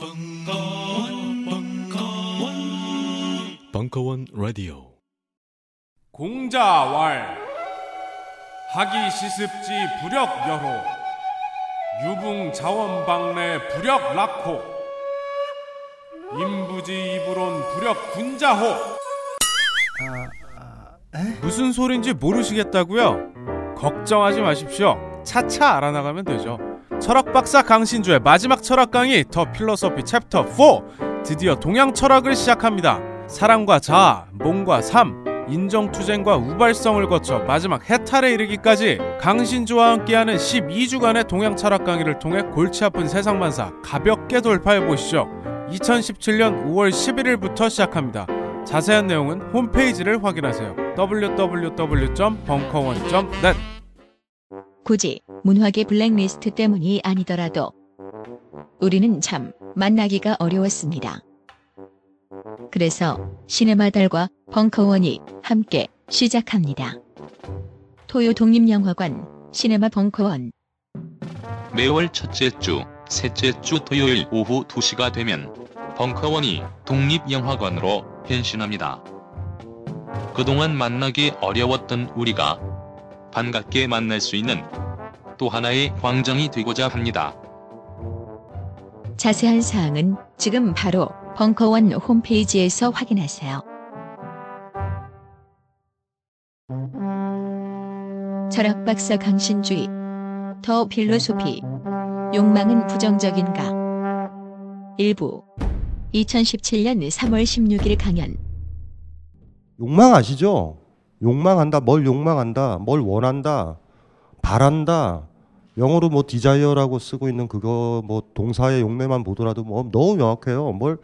벙커원, 벙커원, 벙커원 라디오. 공자왈 학이시습지 불역열호 유붕자원방래 불역락호 인부지이불온 불역군자호 무슨 소린지 모르시겠다고요? 걱정하지 마십시오. 차차 알아나가면 되죠. 철학 박사 강신주의 마지막 철학 강의 The Philosophy Chapter 4 드디어 동양 철학을 시작합니다. 사랑과 자아, 몸과 삶, 인정투쟁과 우발성을 거쳐 마지막 해탈에 이르기까지 강신주와 함께하는 12주간의 동양 철학 강의를 통해 골치 아픈 세상만사 가볍게 돌파해 보시죠. 2017년 5월 11일부터 시작합니다. 자세한 내용은 홈페이지를 확인하세요. www.벙커원.net 굳이 문학의 블랙리스트 때문이 아니더라도 우리는 참 만나기가 어려웠습니다. 그래서 시네마 달과 벙커원이 함께 시작합니다. 토요 독립영화관 시네마 벙커원 매월 첫째 주, 셋째 주 토요일 오후 2시가 되면 벙커원이 독립영화관으로 변신합니다. 그동안 만나기 어려웠던 우리가 반갑게 만날 수 있는 또 하나의 광장이 되고자 합니다. 자세한 사항은 지금 바로 벙커원 홈페이지에서 확인하세요. 철학 박사 강신주의 더 필로소피 욕망은 부정적인가 일부 2017년 3월 16일 강연 욕망 아시죠? 욕망한다, 뭘 욕망한다, 뭘 원한다, 바란다. 영어로 뭐 desire라고 쓰고 있는 그거 뭐 동사의 용례만 보더라도 뭐 너무 명확해요. 뭘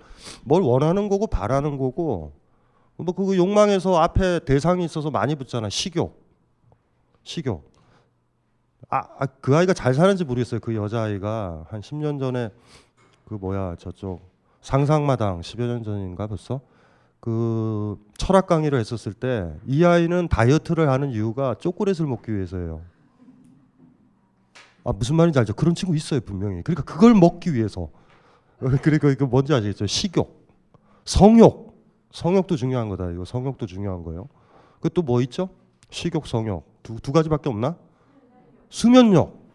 뭘 원하는 거고 바라는 거고 뭐 그거 욕망에서 앞에 대상이 있어서 많이 붙잖아. 식욕, 식욕. 아, 아, 그 아이가 잘 사는지 모르겠어요. 그 여자아이가 한 10년 전에 그 뭐야 저쪽 상상마당 10여 년 전인가 벌써 그 철학 강의를 했었을 때 이 아이는 다이어트를 하는 이유가 초콜릿을 먹기 위해서예요. 아 무슨 말인지 알죠? 그런 친구 있어요 분명히. 그러니까 그걸 먹기 위해서. 그러니까 이거 뭔지 아시겠죠? 식욕, 성욕, 성욕도 중요한 거다. 이거 성욕도 중요한 거예요. 그또 뭐 있죠? 식욕, 성욕 두, 두 가지밖에 없나? 수면욕,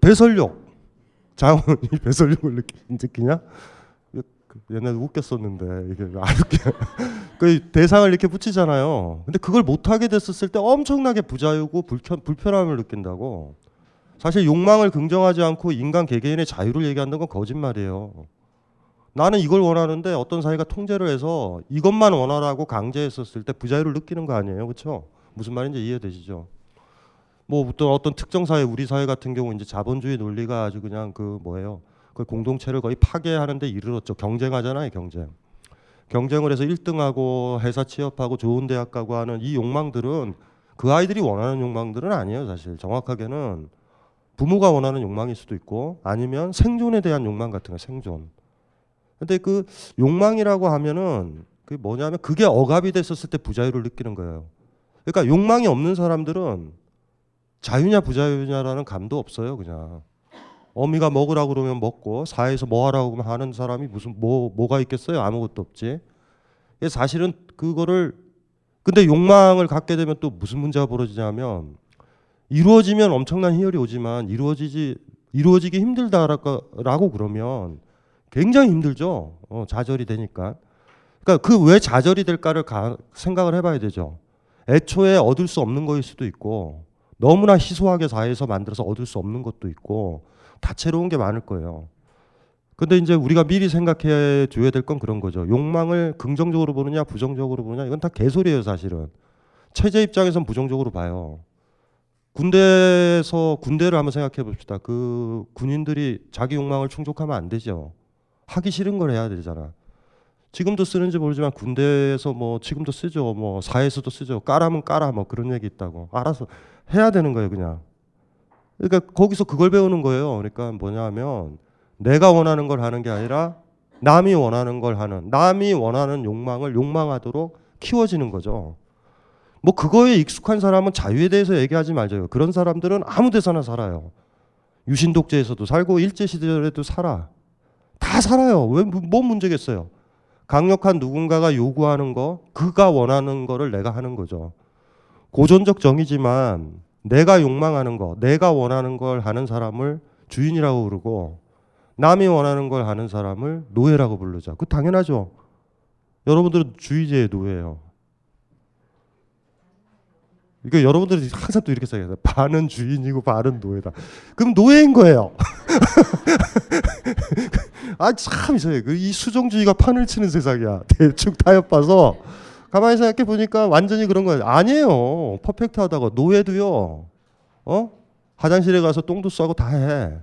배설욕. 장원이 배설욕을 느끼, 느끼냐? 그 옛날에 웃겼었는데 이게 안 웃겨. 그 대상을 이렇게 붙이잖아요. 근데 그걸 못 하게 됐었을 때 엄청나게 부자유고 불편, 불편함을 느낀다고. 사실 욕망을 긍정하지 않고 인간 개개인의 자유를 얘기한다는 건 거짓말이에요. 나는 이걸 원하는데 어떤 사회가 통제를 해서 이것만 원하라고 강제했었을 때 부자유를 느끼는 거 아니에요, 그렇죠? 무슨 말인지 이해되시죠? 뭐 어떤 어떤 특정 사회, 우리 사회 같은 경우 이제 자본주의 논리가 아주 그냥 그 뭐예요? 그 공동체를 거의 파괴하는 데 이르렀죠. 경쟁하잖아요, 경쟁. 경쟁을 해서 1등하고 회사 취업하고 좋은 대학 가고 하는 이 욕망들은 그 아이들이 원하는 욕망들은 아니에요, 사실. 정확하게는 부모가 원하는 욕망일 수도 있고 아니면 생존에 대한 욕망 같은 거, 생존. 근데 그 욕망이라고 하면은 그게 뭐냐면 그게 억압이 됐었을 때 부자유를 느끼는 거예요. 그러니까 욕망이 없는 사람들은 자유냐 부자유냐라는 감도 없어요, 그냥. 어미가 먹으라고 그러면 먹고 사회에서 뭐 하라고 하면 하는 사람이 무슨 뭐 뭐가 있겠어요? 아무것도 없지. 사실은 그거를 근데 욕망을 갖게 되면 또 무슨 문제가 벌어지냐면 이루어지면 엄청난 희열이 오지만 이루어지지 이루어지기 힘들다라고 그러면 굉장히 힘들죠. 어, 좌절이 되니까. 그러니까 그 왜 좌절이 될까를 가, 생각을 해봐야 되죠. 애초에 얻을 수 없는 거일 수도 있고 너무나 희소하게 사회에서 만들어서 얻을 수 없는 것도 있고 다채로운 게 많을 거예요. 근데 이제 우리가 미리 생각해 줘야 될 건 그런 거죠. 욕망을 긍정적으로 보느냐 부정적으로 보느냐 이건 다 개소리예요, 사실은. 체제 입장에선 부정적으로 봐요. 군대에서 군대를 한번 생각해 봅시다. 그 군인들이 자기 욕망을 충족하면 안 되죠. 하기 싫은 걸 해야 되잖아. 지금도 쓰는지 모르지만 군대에서 뭐 지금도 쓰죠. 뭐 사회에서도 쓰죠. 까라면 까라 뭐 그런 얘기 있다고. 알아서 해야 되는 거예요, 그냥. 그러니까 거기서 그걸 배우는 거예요. 그러니까 뭐냐면 내가 원하는 걸 하는 게 아니라 남이 원하는 걸 하는 남이 원하는 욕망을 욕망하도록 키워지는 거죠. 뭐 그거에 익숙한 사람은 자유에 대해서 얘기하지 말죠. 그런 사람들은 아무 데서나 살아요. 유신 독재에서도 살고 일제 시절에도 살아. 다 살아요. 왜뭐 문제겠어요? 강력한 누군가가 요구하는 거, 그가 원하는 거를 내가 하는 거죠. 고전적 정의지만 내가 욕망하는 거, 내가 원하는 걸 하는 사람을 주인이라고 부르고 남이 원하는 걸 하는 사람을 노예라고 부르자. 그 당연하죠. 여러분들은 주의제의 노예예요. 그러니까 여러분들이 항상 또 이렇게 생각해요. 반은 주인이고 반은 노예다. 그럼 노예인 거예요. 아 참 이상해. 그이 수종주의가 판을 치는 세상이야. 대충 타협 봐서 가만히 생각해 보니까 완전히 그런 거예요. 아니에요. 퍼펙트하다고 노예도요. 어? 화장실에 가서 똥도 싸고 다 해.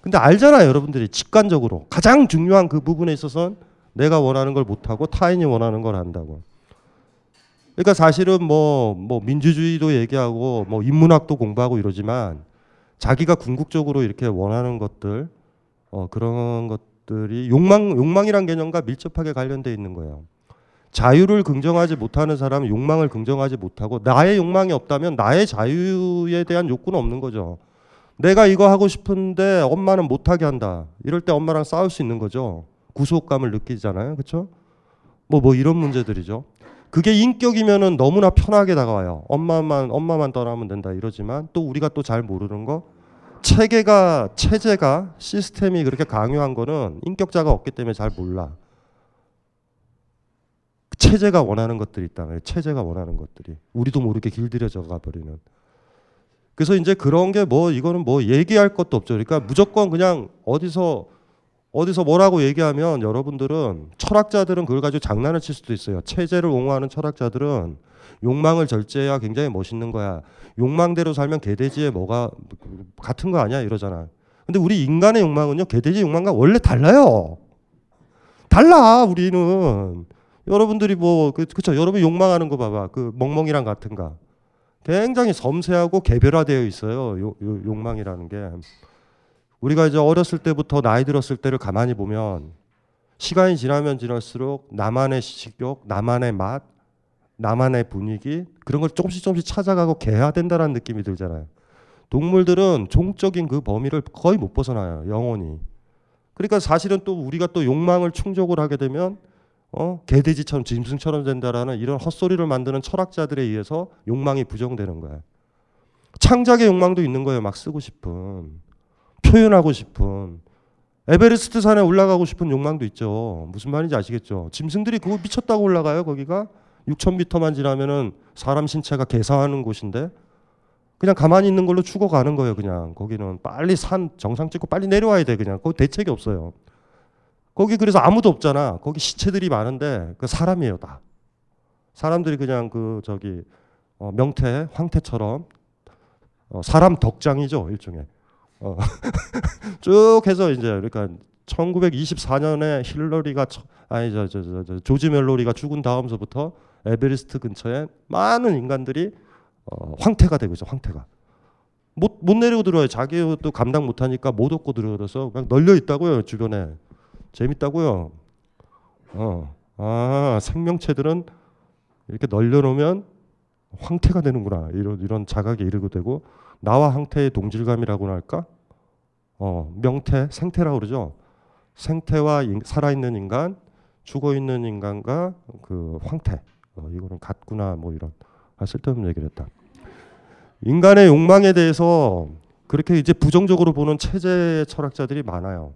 근데 알잖아요, 여러분들이 직관적으로 가장 중요한 그 부분에 있어서는 내가 원하는 걸 못하고 타인이 원하는 걸 한다고. 그러니까 사실은 뭐, 뭐 민주주의도 얘기하고 뭐 인문학도 공부하고 이러지만 자기가 궁극적으로 이렇게 원하는 것들 어, 그런 것들이 욕망 욕망이란 개념과 밀접하게 관련돼 있는 거예요. 자유를 긍정하지 못하는 사람은 욕망을 긍정하지 못하고 나의 욕망이 없다면 나의 자유에 대한 욕구는 없는 거죠. 내가 이거 하고 싶은데 엄마는 못하게 한다. 이럴 때 엄마랑 싸울 수 있는 거죠. 구속감을 느끼잖아요. 그렇죠? 뭐, 뭐 이런 문제들이죠. 그게 인격이면은 너무나 편하게 다가와요. 엄마만 엄마만 떠나면 된다 이러지만 또 우리가 또 잘 모르는 거 체계가 체제가 시스템이 그렇게 강요한 거는 인격자가 없기 때문에 잘 몰라. 체제가 원하는 것들이 있다. 체제가 원하는 것들이 우리도 모르게 길들여져 가 버리는. 그래서 이제 그런 게 뭐 이거는 뭐 얘기할 것도 없죠. 그러니까 무조건 그냥 어디서 어디서 뭐라고 얘기하면 여러분들은 철학자들은 그걸 가지고 장난을 칠 수도 있어요. 체제를 옹호하는 철학자들은 욕망을 절제해야 굉장히 멋있는 거야. 욕망대로 살면 개돼지에 뭐가 같은 거 아니야 이러잖아. 근데 우리 인간의 욕망은요 개돼지 욕망과 원래 달라요. 달라 우리는 여러분들이 뭐 그, 그쵸 여러분 욕망하는 거 봐봐 그 멍멍이랑 같은가 굉장히 섬세하고 개별화되어 있어요 요, 요, 욕망이라는 게 우리가 이제 어렸을 때부터 나이 들었을 때를 가만히 보면 시간이 지나면 지날수록 나만의 식욕, 나만의 맛, 나만의 분위기 그런 걸 조금씩 조금씩 찾아가고 개화된다라는 느낌이 들잖아요. 동물들은 종적인 그 범위를 거의 못 벗어나요. 영원히. 그러니까 사실은 또 우리가 또 욕망을 충족을 하게 되면 어 개돼지처럼 짐승처럼 된다라는 이런 헛소리를 만드는 철학자들에 의해서 욕망이 부정되는 거예요. 창작의 욕망도 있는 거예요. 막 쓰고 싶은. 표현하고 싶은 에베레스트 산에 올라가고 싶은 욕망도 있죠. 무슨 말인지 아시겠죠? 짐승들이 그거 미쳤다고 올라가요. 거기가 6,000m만 지나면은 사람 신체가 개사하는 곳인데 그냥 가만히 있는 걸로 죽어가는 거예요. 그냥 거기는 빨리 산 정상 찍고 빨리 내려와야 돼. 그냥 거기 대책이 없어요. 거기 그래서 아무도 없잖아. 거기 시체들이 많은데 그 사람이에요 다. 사람들이 그냥 그 저기 어 명태 황태처럼 어 사람 덕장이죠 일종의. 어. 쭉 해서 이제 그러니까 1924년에 힐러리가 아니 저 저저 조지 멜로리가 죽은 다음서부터 에베레스트 근처에 많은 인간들이 어, 황태가 되고 있어 황태가 못, 못 내리고 들어와요 자기도 감당 못하니까 못 얻고 들어서 그냥 널려 있다고요 주변에 재밌다고요 어 아 생명체들은 이렇게 널려놓으면 황태가 되는구나 이런 이런 자각에 이르게 되고 나와 황태의 동질감이라고나 할까? 어, 명태, 생태라고 그러죠. 생태와 인, 살아있는 인간, 죽어있는 인간과 그 황태. 어, 이거는 같구나 뭐 이런 아, 쓸데없는 얘기를 했다. 인간의 욕망에 대해서 그렇게 이제 부정적으로 보는 체제 철학자들이 많아요.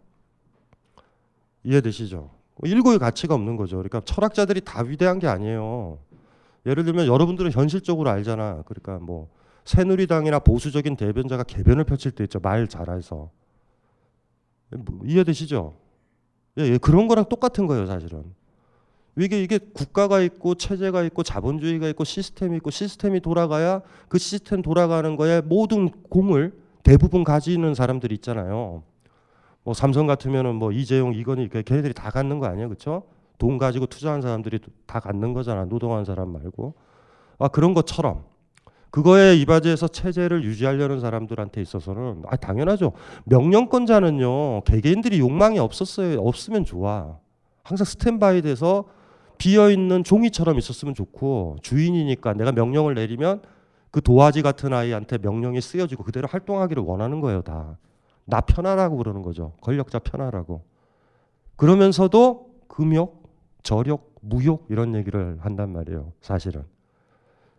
이해되시죠? 일고의 가치가 없는 거죠. 그러니까 철학자들이 다 위대한 게 아니에요. 예를 들면 여러분들은 현실적으로 알잖아. 그러니까 뭐 새누리당이나 보수적인 대변자가 개변을 펼칠 때 있죠. 말 잘해서. 뭐 이해되시죠? 예, 예, 그런 거랑 똑같은 거예요, 사실은. 이게 이게 국가가 있고 체제가 있고 자본주의가 있고 시스템이 있고 시스템이 돌아가야 그 시스템 돌아가는 거에 모든 공을 대부분 가지는 사람들이 있잖아요. 뭐 삼성 같으면은 뭐 이재용, 이건희 걔네들이 다 갖는 거 아니에요, 그렇죠? 돈 가지고 투자한 사람들이 다 갖는 거잖아, 노동한 사람 말고. 아 그런 것처럼 그거에 이바지해서 체제를 유지하려는 사람들한테 있어서는 아 당연하죠. 명령권자는요 개개인들이 욕망이 없었어요. 없으면 좋아. 항상 스탠바이 돼서 비어 있는 종이처럼 있었으면 좋고 주인이니까 내가 명령을 내리면 그 도화지 같은 아이한테 명령이 쓰여지고 그대로 활동하기를 원하는 거예요 다. 나 편하라고 그러는 거죠. 권력자 편하라고. 그러면서도 금욕, 저력, 무욕 이런 얘기를 한단 말이에요. 사실은.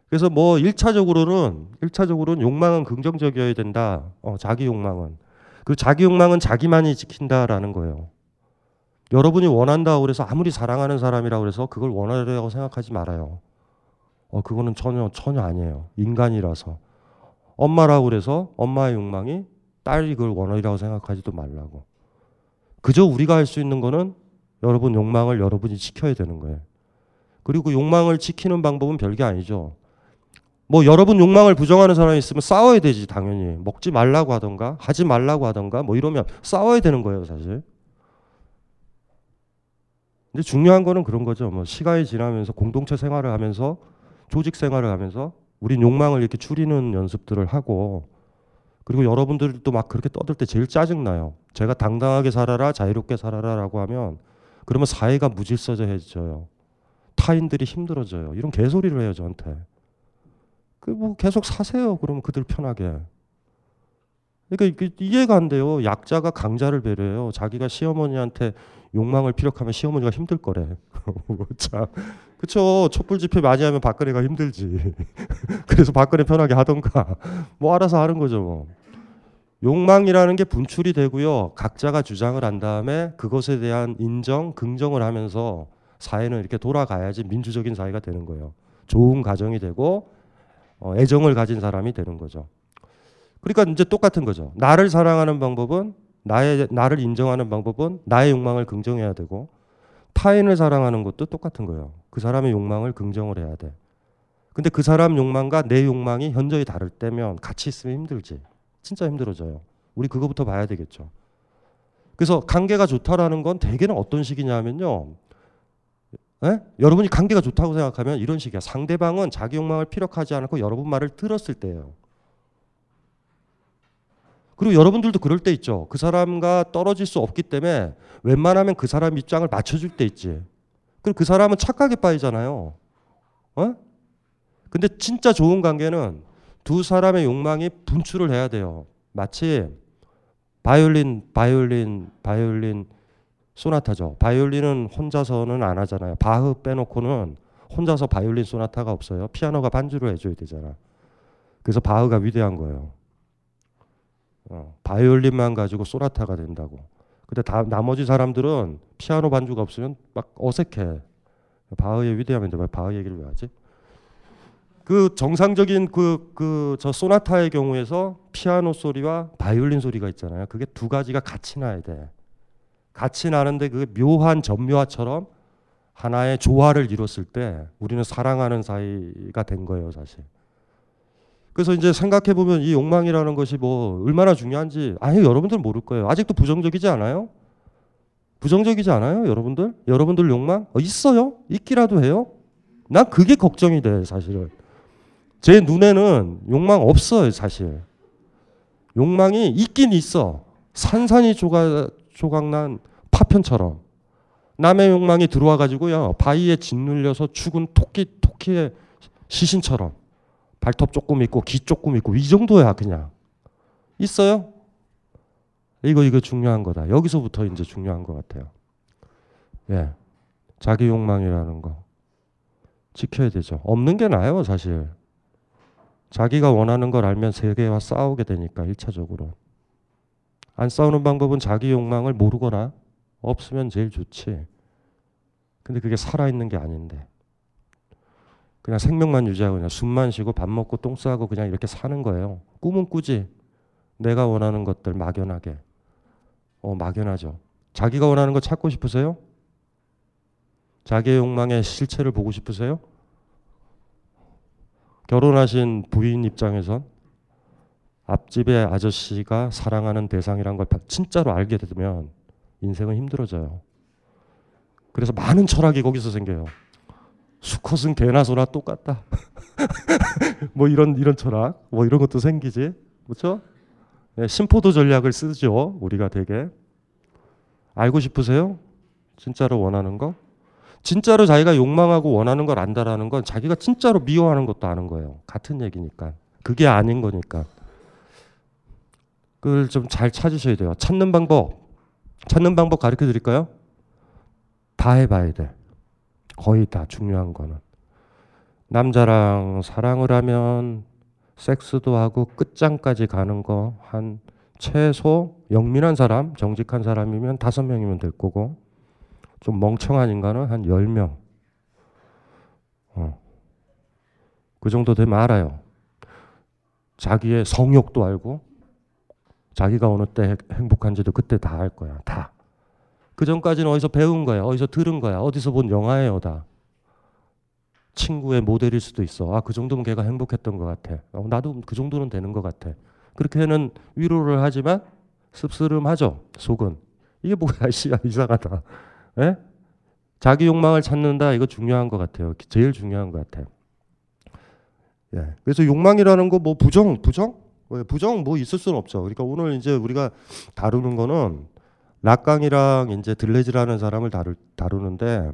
그래서 뭐 1차적으로는 1차적으로는 욕망은 긍정적이어야 된다. 어, 자기 욕망은. 그 자기 욕망은 자기만이 지킨다라는 거예요. 여러분이 원한다고 그래서 아무리 사랑하는 사람이라고 그래서 그걸 원하려고 생각하지 말아요. 어, 그거는 전혀 전혀 아니에요. 인간이라서. 엄마라고 그래서 엄마의 욕망이 딸이 그걸 원하리라고 생각하지도 말라고. 그저 우리가 할 수 있는 거는 여러분 욕망을 여러분이 지켜야 되는 거예요. 그리고 욕망을 지키는 방법은 별게 아니죠. 뭐 여러분 욕망을 부정하는 사람이 있으면 싸워야 되지 당연히 먹지 말라고 하던가 하지 말라고 하던가 뭐 이러면 싸워야 되는 거예요 사실. 근데 중요한 거는 그런 거죠. 뭐 시간이 지나면서 공동체 생활을 하면서 조직 생활을 하면서 우린 욕망을 이렇게 줄이는 연습들을 하고 그리고 여러분들도 막 그렇게 떠들 때 제일 짜증 나요. 제가 당당하게 살아라, 자유롭게 살아라 라고 하면 그러면 사회가 무질서해져요. 타인들이 힘들어져요. 이런 개소리를 해요 저한테. 그 뭐 계속 사세요. 그러면 그들 편하게. 그러니까 이해가 안 돼요. 약자가 강자를 배려해요. 자기가 시어머니한테 욕망을 피력하면 시어머니가 힘들 거래. 자, 그쵸. 촛불 집회 많이 하면 박근혜가 힘들지. 그래서 박근혜 편하게 하던가. 뭐 알아서 하는 거죠. 뭐. 욕망이라는 게 분출이 되고요. 각자가 주장을 한 다음에 그것에 대한 인정, 긍정을 하면서 사회는 이렇게 돌아가야지 민주적인 사회가 되는 거예요. 좋은 가정이 되고 어, 애정을 가진 사람이 되는 거죠. 그러니까 이제 똑같은 거죠. 나를 사랑하는 방법은 나의 나를 인정하는 방법은 나의 욕망을 긍정해야 되고 타인을 사랑하는 것도 똑같은 거예요. 그 사람의 욕망을 긍정을 해야 돼. 근데 그 사람 욕망과 내 욕망이 현저히 다를 때면 같이 있으면 힘들지. 진짜 힘들어져요. 우리 그거부터 봐야 되겠죠. 그래서 관계가 좋다라는 건 대개는 어떤 식이냐면요. 에? 여러분이 관계가 좋다고 생각하면 이런 식이야. 상대방은 자기 욕망을 피력하지 않고 여러분 말을 들었을 때예요. 그리고 여러분들도 그럴 때 있죠. 그 사람과 떨어질 수 없기 때문에 웬만하면 그 사람 입장을 맞춰줄 때 있지. 그리고 그 사람은 착하게 빠지잖아요. 어? 근데 진짜 좋은 관계는 두 사람의 욕망이 분출을 해야 돼요. 마치 바이올린, 바이올린, 바이올린 소나타죠. 바이올린은 혼자서는 안 하잖아요. 바흐 빼놓고는 혼자서 바이올린 소나타가 없어요. 피아노가 반주를 해줘야 되잖아. 그래서 바흐가 위대한 거예요. 어, 바이올린만 가지고 소나타가 된다고. 근데 다, 나머지 사람들은 피아노 반주가 없으면 막 어색해. 바흐의 위대함인데 왜 바흐 얘기를 왜 하지? 그 정상적인 그 그 저 소나타의 경우에서 피아노 소리와 바이올린 소리가 있잖아요. 그게 두 가지가 같이 나야 돼. 같이 나는데 그 묘한 전묘화처럼 하나의 조화를 이뤘을 때 우리는 사랑하는 사이가 된 거예요, 사실. 그래서 이제 생각해 보면 이 욕망이라는 것이 뭐 얼마나 중요한지 아니 여러분들 모를 거예요. 아직도 부정적이지 않아요? 부정적이지 않아요, 여러분들? 여러분들 욕망 어, 있어요? 있기라도 해요? 난 그게 걱정이 돼, 사실은. 제 눈에는 욕망 없어요, 사실. 욕망이 있긴 있어. 산산이 조각, 조각난 파편처럼. 남의 욕망이 들어와 가지고요. 바위에 짓눌려서 죽은 토끼, 토끼의 시신처럼. 발톱 조금 있고, 귀 조금 있고, 이 정도야, 그냥. 있어요? 이거, 이거 중요한 거다. 여기서부터 이제 중요한 것 같아요. 예. 자기 욕망이라는 거. 지켜야 되죠. 없는 게 나아요, 사실. 자기가 원하는 걸 알면 세계와 싸우게 되니까 1차적으로. 안 싸우는 방법은 자기 욕망을 모르거나 없으면 제일 좋지. 근데 그게 살아있는 게 아닌데. 그냥 생명만 유지하고 그냥 숨만 쉬고 밥 먹고 똥 싸고 그냥 이렇게 사는 거예요. 꿈은 꾸지. 내가 원하는 것들 막연하게. 어, 막연하죠. 자기가 원하는 거 찾고 싶으세요? 자기의 욕망의 실체를 보고 싶으세요? 결혼하신 부인 입장에선 앞집의 아저씨가 사랑하는 대상이란 걸 진짜로 알게 되면 인생은 힘들어져요. 그래서 많은 철학이 거기서 생겨요. 수컷은 개나 소나 똑같다. 뭐 이런 이런 철학, 뭐 이런 것도 생기지, 그렇죠? 네, 심포도 전략을 쓰죠. 우리가 되게 알고 싶으세요? 진짜로 원하는 거? 진짜로 자기가 욕망하고 원하는 걸 안다라는 건 자기가 진짜로 미워하는 것도 아는 거예요. 같은 얘기니까. 그게 아닌 거니까. 그걸 좀 잘 찾으셔야 돼요. 찾는 방법. 찾는 방법 가르쳐 드릴까요? 다 해봐야 돼. 거의 다 중요한 거는. 남자랑 사랑을 하면 섹스도 하고 끝장까지 가는 거 한 최소 영민한 사람, 정직한 사람이면 다섯 명이면 될 거고 좀 멍청한 인간은 한 열 명. 어. 그 정도 되면 알아요. 자기의 성욕도 알고 자기가 어느 때 행- 행복한지도 그때 다 알 거야. 다. 그 전까지는 어디서 배운 거야. 어디서 들은 거야. 어디서 본 영화예요, 다. 친구의 모델일 수도 있어. 아, 그 정도면 걔가 행복했던 것 같아. 어, 나도 그 정도는 되는 것 같아. 그렇게는 위로를 하지만 씁쓸음하죠. 속은. 이게 뭐야, 씨야, 이상하다. 예? 자기 욕망을 찾는다. 이거 중요한 것 같아요. 제일 중요한 것 같아요. 예. 그래서 욕망이라는 거 뭐 부정, 부정? 왜 부정 뭐 있을 수는 없죠. 그러니까 오늘 이제 우리가 다루는 거는 락강이랑 이제 들레즈라는 사람을 다루, 다루는데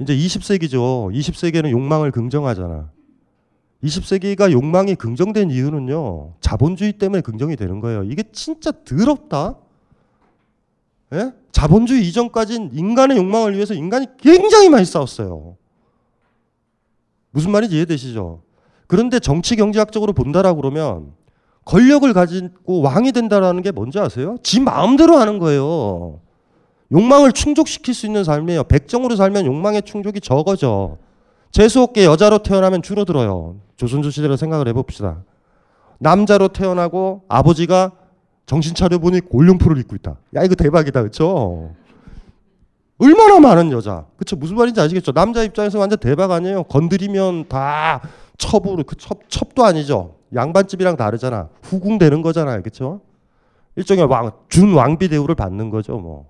이제 20세기죠. 20세기에는 욕망을 긍정하잖아. 20세기가 욕망이 긍정된 이유는요. 자본주의 때문에 긍정이 되는 거예요. 이게 진짜 더럽다. 예? 자본주의 이전까진 인간의 욕망을 위해서 인간이 굉장히 많이 싸웠어요. 무슨 말인지 이해되시죠? 그런데 정치 경제학적으로 본다라고 그러면 권력을 가지고 왕이 된다라는 게 뭔지 아세요? 지 마음대로 하는 거예요. 욕망을 충족시킬 수 있는 삶이에요. 백정으로 살면 욕망의 충족이 적어져. 재수없게 여자로 태어나면 줄어들어요. 조선조 시대로 생각을 해봅시다. 남자로 태어나고 아버지가 정신 차려보니 골룡풀을 입고 있다. 야 이거 대박이다, 그렇죠? 얼마나 많은 여자, 그렇죠? 무슨 말인지 아시겠죠? 남자 입장에서 완전 대박 아니에요. 건드리면 다 첩으로 그 첩, 첩도 아니죠. 양반집이랑 다르잖아. 후궁되는 거잖아요, 그렇죠? 일종의 왕, 준 왕비 대우를 받는 거죠, 뭐.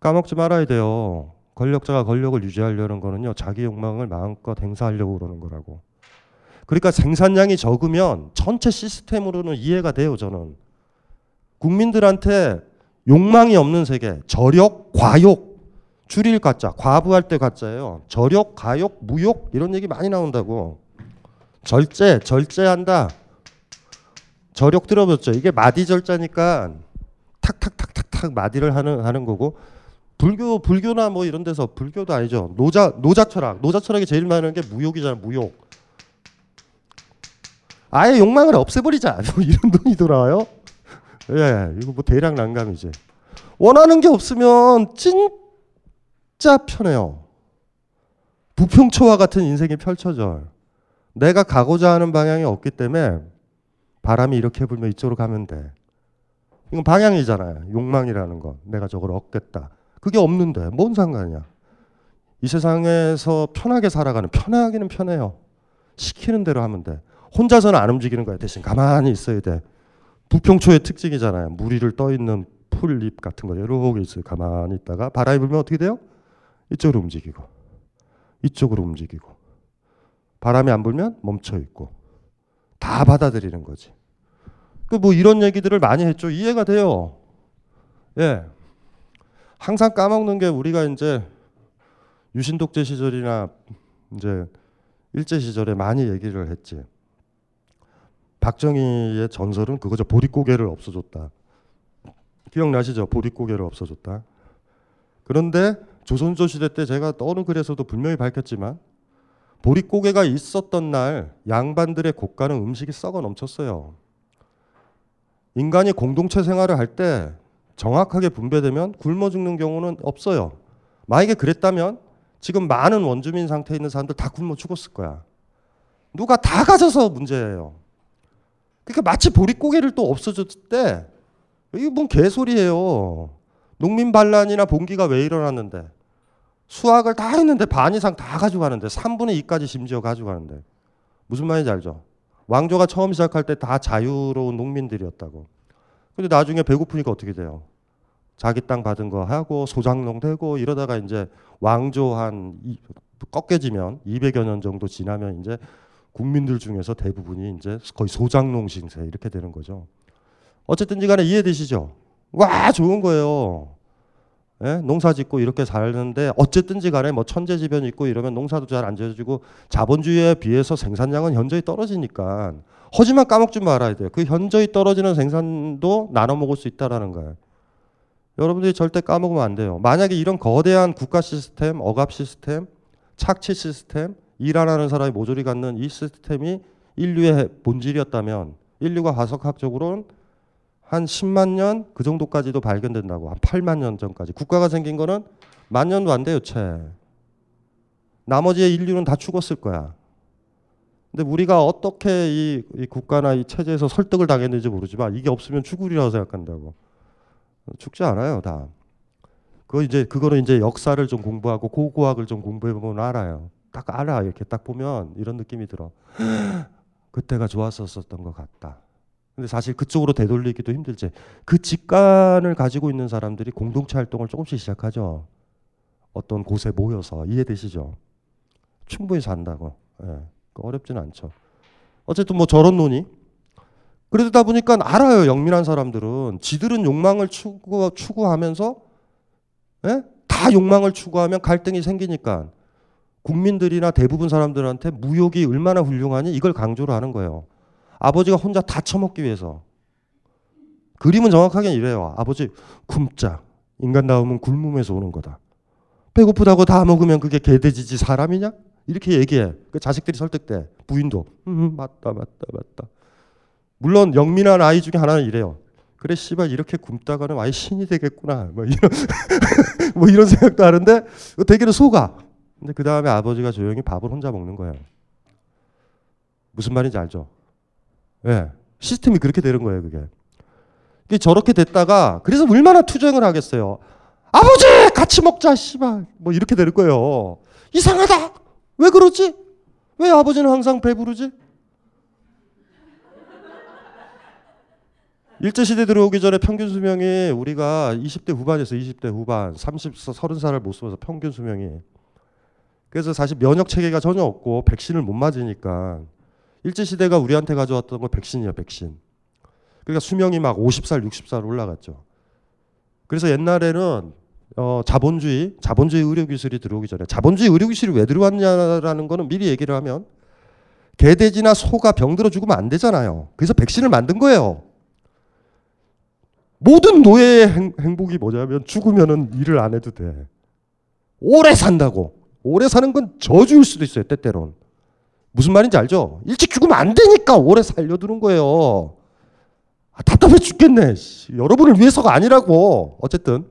까먹지 말아야 돼요. 권력자가 권력을 유지하려는 거는요, 자기 욕망을 마음껏 행사하려고 그러는 거라고. 그러니까 생산량이 적으면 전체 시스템으로는 이해가 돼요, 저는. 국민들한테 욕망이 없는 세계, 저력, 과욕, 줄일 가짜, 과부할 때 가짜예요. 저력, 가욕, 무욕 이런 얘기 많이 나온다고. 절제, 절제한다. 저력 들어봤죠. 이게 마디 절자니까 탁탁탁탁탁 마디를 하는 하는 거고 불교 불교나 뭐 이런 데서 불교도 아니죠. 노자 노자 철학. 노자 철학이 제일 많은 게 무욕이잖아. 무욕. 아예 욕망을 없애버리자. 뭐 이런 돈이 돌아와요. 예, 이거 뭐 대략 난감이지. 원하는 게 없으면 진짜 편해요. 부평초와 같은 인생이 펼쳐져. 내가 가고자 하는 방향이 없기 때문에 바람이 이렇게 불면 이쪽으로 가면 돼. 이건 방향이잖아요. 욕망이라는 건. 내가 저걸 얻겠다. 그게 없는데 뭔 상관이야. 이 세상에서 편하게 살아가는 편하기는 편해요. 시키는 대로 하면 돼. 혼자서는 안 움직이는 거야. 대신 가만히 있어야 돼. 부평초의 특징이잖아요. 무리를 떠 있는 풀잎 같은 거 이렇게 있어요. 가만히 있다가 바람이 불면 어떻게 돼요? 이쪽으로 움직이고 이쪽으로 움직이고 바람이 안 불면 멈춰 있고 다 받아들이는 거지. 그 뭐 이런 얘기들을 많이 했죠. 이해가 돼요. 예. 항상 까먹는 게 우리가 이제 유신독재 시절이나 이제 일제 시절에 많이 얘기를 했지. 박정희의 전설은 그거죠. 보릿고개를 없어줬다. 기억나시죠? 보릿고개를 없어줬다. 그런데 조선조 시대 때 제가 어느 글에서도 분명히 밝혔지만 보릿고개가 있었던 날 양반들의 고가는 음식이 썩어 넘쳤어요. 인간이 공동체 생활을 할 때 정확하게 분배되면 굶어 죽는 경우는 없어요. 만약에 그랬다면 지금 많은 원주민 상태에 있는 사람들 다 굶어 죽었을 거야. 누가 다 가져서 문제예요. 그러니까 마치 보릿고개를 또 없어졌을 때뭔 개소리예요. 농민 반란이나 봉기가 왜 일어났는데 수확을 다 했는데 반 이상 다 가져가는데 3분의 2까지 심지어 가져가는데 무슨 말인지 알죠? 왕조가 처음 시작할 때 다 자유로운 농민들이었다고. 근데 나중에 배고프니까 어떻게 돼요? 자기 땅 받은 거 하고 소장농 되고 이러다가 이제 왕조 한 이, 꺾여지면 200여 년 정도 지나면 이제 국민들 중에서 대부분이 이제 거의 소장농 신세 이렇게 되는 거죠. 어쨌든지 간에 이해되시죠? 와 좋은 거예요. 예? 농사 짓고 이렇게 살는데 어쨌든지 간에 뭐 천재지변 있고 이러면 농사도 잘 안 지어지고 자본주의에 비해서 생산량은 현저히 떨어지니까 하지만 까먹지 말아야 돼요. 그 현저히 떨어지는 생산도 나눠 먹을 수 있다라는 거예요. 여러분들이 절대 까먹으면 안 돼요. 만약에 이런 거대한 국가 시스템, 억압 시스템, 착취 시스템, 일 안 하는 사람이 모조리 갖는 이 시스템이 인류의 본질이었다면 인류가 화석학적으로는 한 10만 년 그 정도까지도 발견된다고. 한 8만 년 전까지. 국가가 생긴 거는 만 년도 안 돼요 채. 나머지의 인류는 다 죽었을 거야. 근데 우리가 어떻게 이, 이 국가나 이 체제에서 설득을 당했는지 모르지만 이게 없으면 죽으리라고 생각한다고. 죽지 않아요 다. 그거 이제 그거는 이제 역사를 좀 공부하고 고고학을 좀 공부해 보면 알아요. 딱 알아. 이렇게 딱 보면 이런 느낌이 들어. 그때가 좋았었었던 것 같다 근데 사실 그쪽으로 되돌리기도 힘들지. 그 직관을 가지고 있는 사람들이 공동체 활동을 조금씩 시작하죠. 어떤 곳에 모여서 이해되시죠? 충분히 산다고. 예. 어렵지는 않죠. 어쨌든 뭐 저런 논의. 그러다 보니까 알아요. 영민한 사람들은 지들은 욕망을 추구, 추구하면서 예? 다 욕망을 추구하면 갈등이 생기니까 국민들이나 대부분 사람들한테 무욕이 얼마나 훌륭하니 이걸 강조를 하는 거예요. 아버지가 혼자 다 처먹기 위해서. 그림은 정확하게 이래요. 아버지 굶자. 인간다움은 굶음에서 오는 거다. 배고프다고 다 먹으면 그게 개돼지지 사람이냐? 이렇게 얘기해. 그 자식들이 설득돼. 부인도 음, 맞다 맞다 맞다. 물론 영민한 아이 중에 하나는 이래요. 그래 씨발 이렇게 굶다가는 아예 신이 되겠구나. 뭐 이런 뭐 이런 생각도 하는데 대개는 속아. 근데 그 다음에 아버지가 조용히 밥을 혼자 먹는 거예요. 무슨 말인지 알죠? 예. 시스템이 그렇게 되는 거예요, 그게. 이게 저렇게 됐다가 그래서 얼마나 투쟁을 하겠어요. 아버지 같이 먹자 씨발 뭐 이렇게 되는 거예요. 이상하다. 왜 그러지? 왜 아버지는 항상 배부르지? 일제 시대 들어오기 전에 평균 수명이 우리가 20대 후반에서 20대 후반, 30, 30살을 못 써서 평균 수명이 그래서 사실 면역 체계가 전혀 없고 백신을 못 맞으니까 일제 시대가 우리한테 가져왔던 건 백신이야, 백신. 그러니까 수명이 막 50살, 60살 올라갔죠. 그래서 옛날에는 어, 자본주의, 자본주의 의료기술이 들어오기 전에 자본주의 의료기술이 왜 들어왔냐라는 거는 미리 얘기를 하면 개돼지나 소가 병들어 죽으면 안 되잖아요. 그래서 백신을 만든 거예요. 모든 노예의 행, 행복이 뭐냐면 죽으면은 일을 안 해도 돼. 오래 산다고. 오래 사는 건 저주일 수도 있어요, 때때론. 무슨 말인지 알죠? 일찍 죽으면 안 되니까 오래 살려두는 거예요. 아, 답답해 죽겠네. 여러분을 위해서가 아니라고. 어쨌든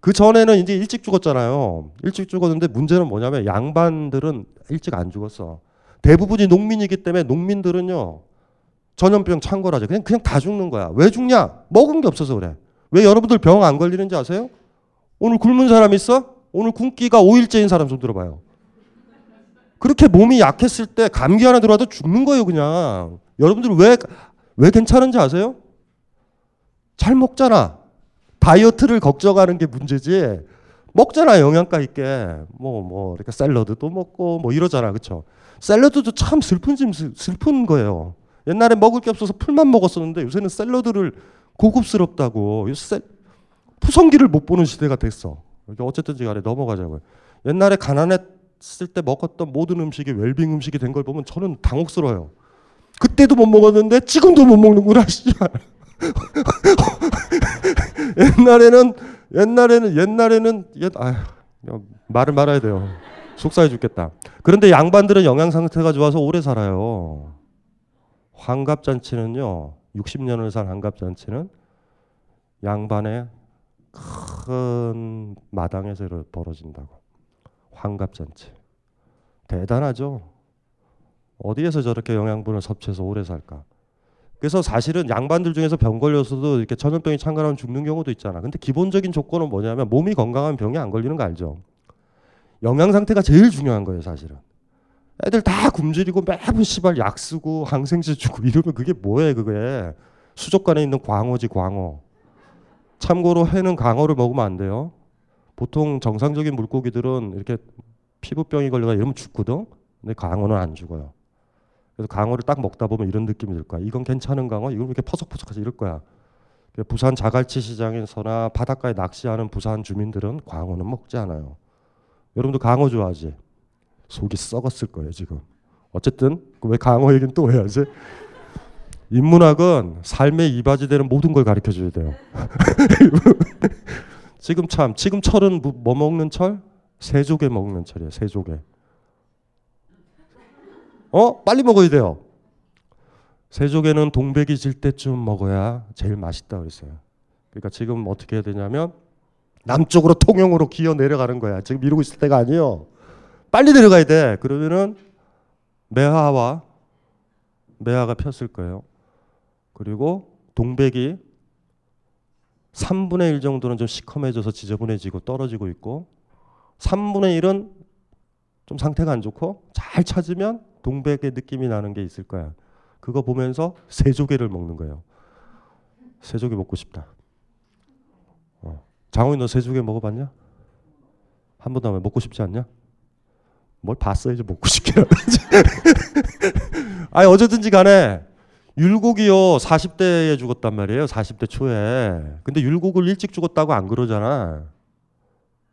그 전에는 이제 일찍 죽었잖아요. 일찍 죽었는데 문제는 뭐냐면 양반들은 일찍 안 죽었어. 대부분이 농민이기 때문에 농민들은요 전염병 창궐하죠. 그냥 그냥 다 죽는 거야. 왜 죽냐? 먹은 게 없어서 그래. 왜 여러분들 병 안 걸리는지 아세요? 오늘 굶은 사람 있어? 오늘 굶기가 5일째인 사람 좀 들어봐요. 그렇게 몸이 약했을 때 감기 하나 들어와도 죽는 거예요, 그냥. 여러분들 왜, 왜 괜찮은지 아세요? 잘 먹잖아. 다이어트를 걱정하는 게 문제지. 먹잖아, 영양가 있게. 뭐, 뭐, 이렇게 샐러드도 먹고, 뭐 이러잖아, 그쵸? 샐러드도 참 슬픈, 슬픈 거예요. 옛날에 먹을 게 없어서 풀만 먹었었는데 요새는 샐러드를 고급스럽다고. 셀, 푸성기를 못 보는 시대가 됐어. 어쨌든지 간에 넘어가자고요. 옛날에 가난했을 때 먹었던 모든 음식이 웰빙 음식이 된 걸 보면 저는 당혹스러워요. 그때도 못 먹었는데 지금도 못 먹는구나. 옛날에는 옛날에는 옛날에는 옛 아휴 말을 말아야 돼요. 속상해 죽겠다. 그런데 양반들은 영양 상태가 좋아서 오래 살아요. 환갑 잔치는요. 60년을 산 환갑 잔치는 양반의 큰 마당에서 벌어진다고. 환갑 잔치. 대단하죠. 어디에서 저렇게 영양분을 섭취해서 오래 살까? 그래서 사실은 양반들 중에서 병 걸려서도 이렇게 전염병이 창궐하면 죽는 경우도 있잖아. 근데 기본적인 조건은 뭐냐면 몸이 건강한 병이 안 걸리는 거 알죠? 영양 상태가 제일 중요한 거예요, 사실은. 애들 다 굶주리고 매번 씨발 약 쓰고 항생제 주고 이러면 그게 뭐예요, 그게? 수족관에 있는 광어지, 광어. 참고로 회는 광어를 먹으면 안 돼요. 보통 정상적인 물고기들은 이렇게 피부병이 걸려가 이러면 죽거든. 근데 광어는 안 죽어요. 그래서 광어를 딱 먹다 보면 이런 느낌이 들 거야. 이건 괜찮은 광어? 이건 이렇게 퍼석퍼석하지 이럴 거야. 부산 자갈치 시장에서나 바닷가에 낚시하는 부산 주민들은 광어는 먹지 않아요. 여러분도 광어 좋아하지? 속이 썩었을 거예요 지금. 어쨌든 왜 광어 얘기는 또 해야지? 인문학은 삶의 이바지 되는 모든 걸 가르쳐 줘야 돼요. 지금 참 지금 철은 뭐, 뭐 먹는 철? 새조개 먹는 철이에요. 새조개. 어? 빨리 먹어야 돼요. 새조개는 동백이 질 때쯤 먹어야 제일 맛있다 그랬어요. 그러니까 지금 어떻게 해야 되냐면 남쪽으로 통영으로 기어 내려가는 거야. 지금 이러고 있을 때가 아니에요. 빨리 내려가야 돼. 그러면은 매화와 매화가 폈을 거예요. 그리고 동백이 3분의 1 정도는 좀 시커매져서 지저분해지고 떨어지고 있고 3분의 1은 좀 상태가 안 좋고 잘 찾으면 동백의 느낌이 나는 게 있을 거야. 그거 보면서 새조개를 먹는 거예요. 새조개 먹고 싶다. 어. 장호이 너 새조개 먹어봤냐? 한 번도 안 먹고 싶지 않냐? 뭘 봤어야지 먹고 싶게 아니 어쨌든지 간에 율곡이요. 40대에 죽었단 말이에요. 40대 초에. 근데 율곡을 일찍 죽었다고 안 그러잖아.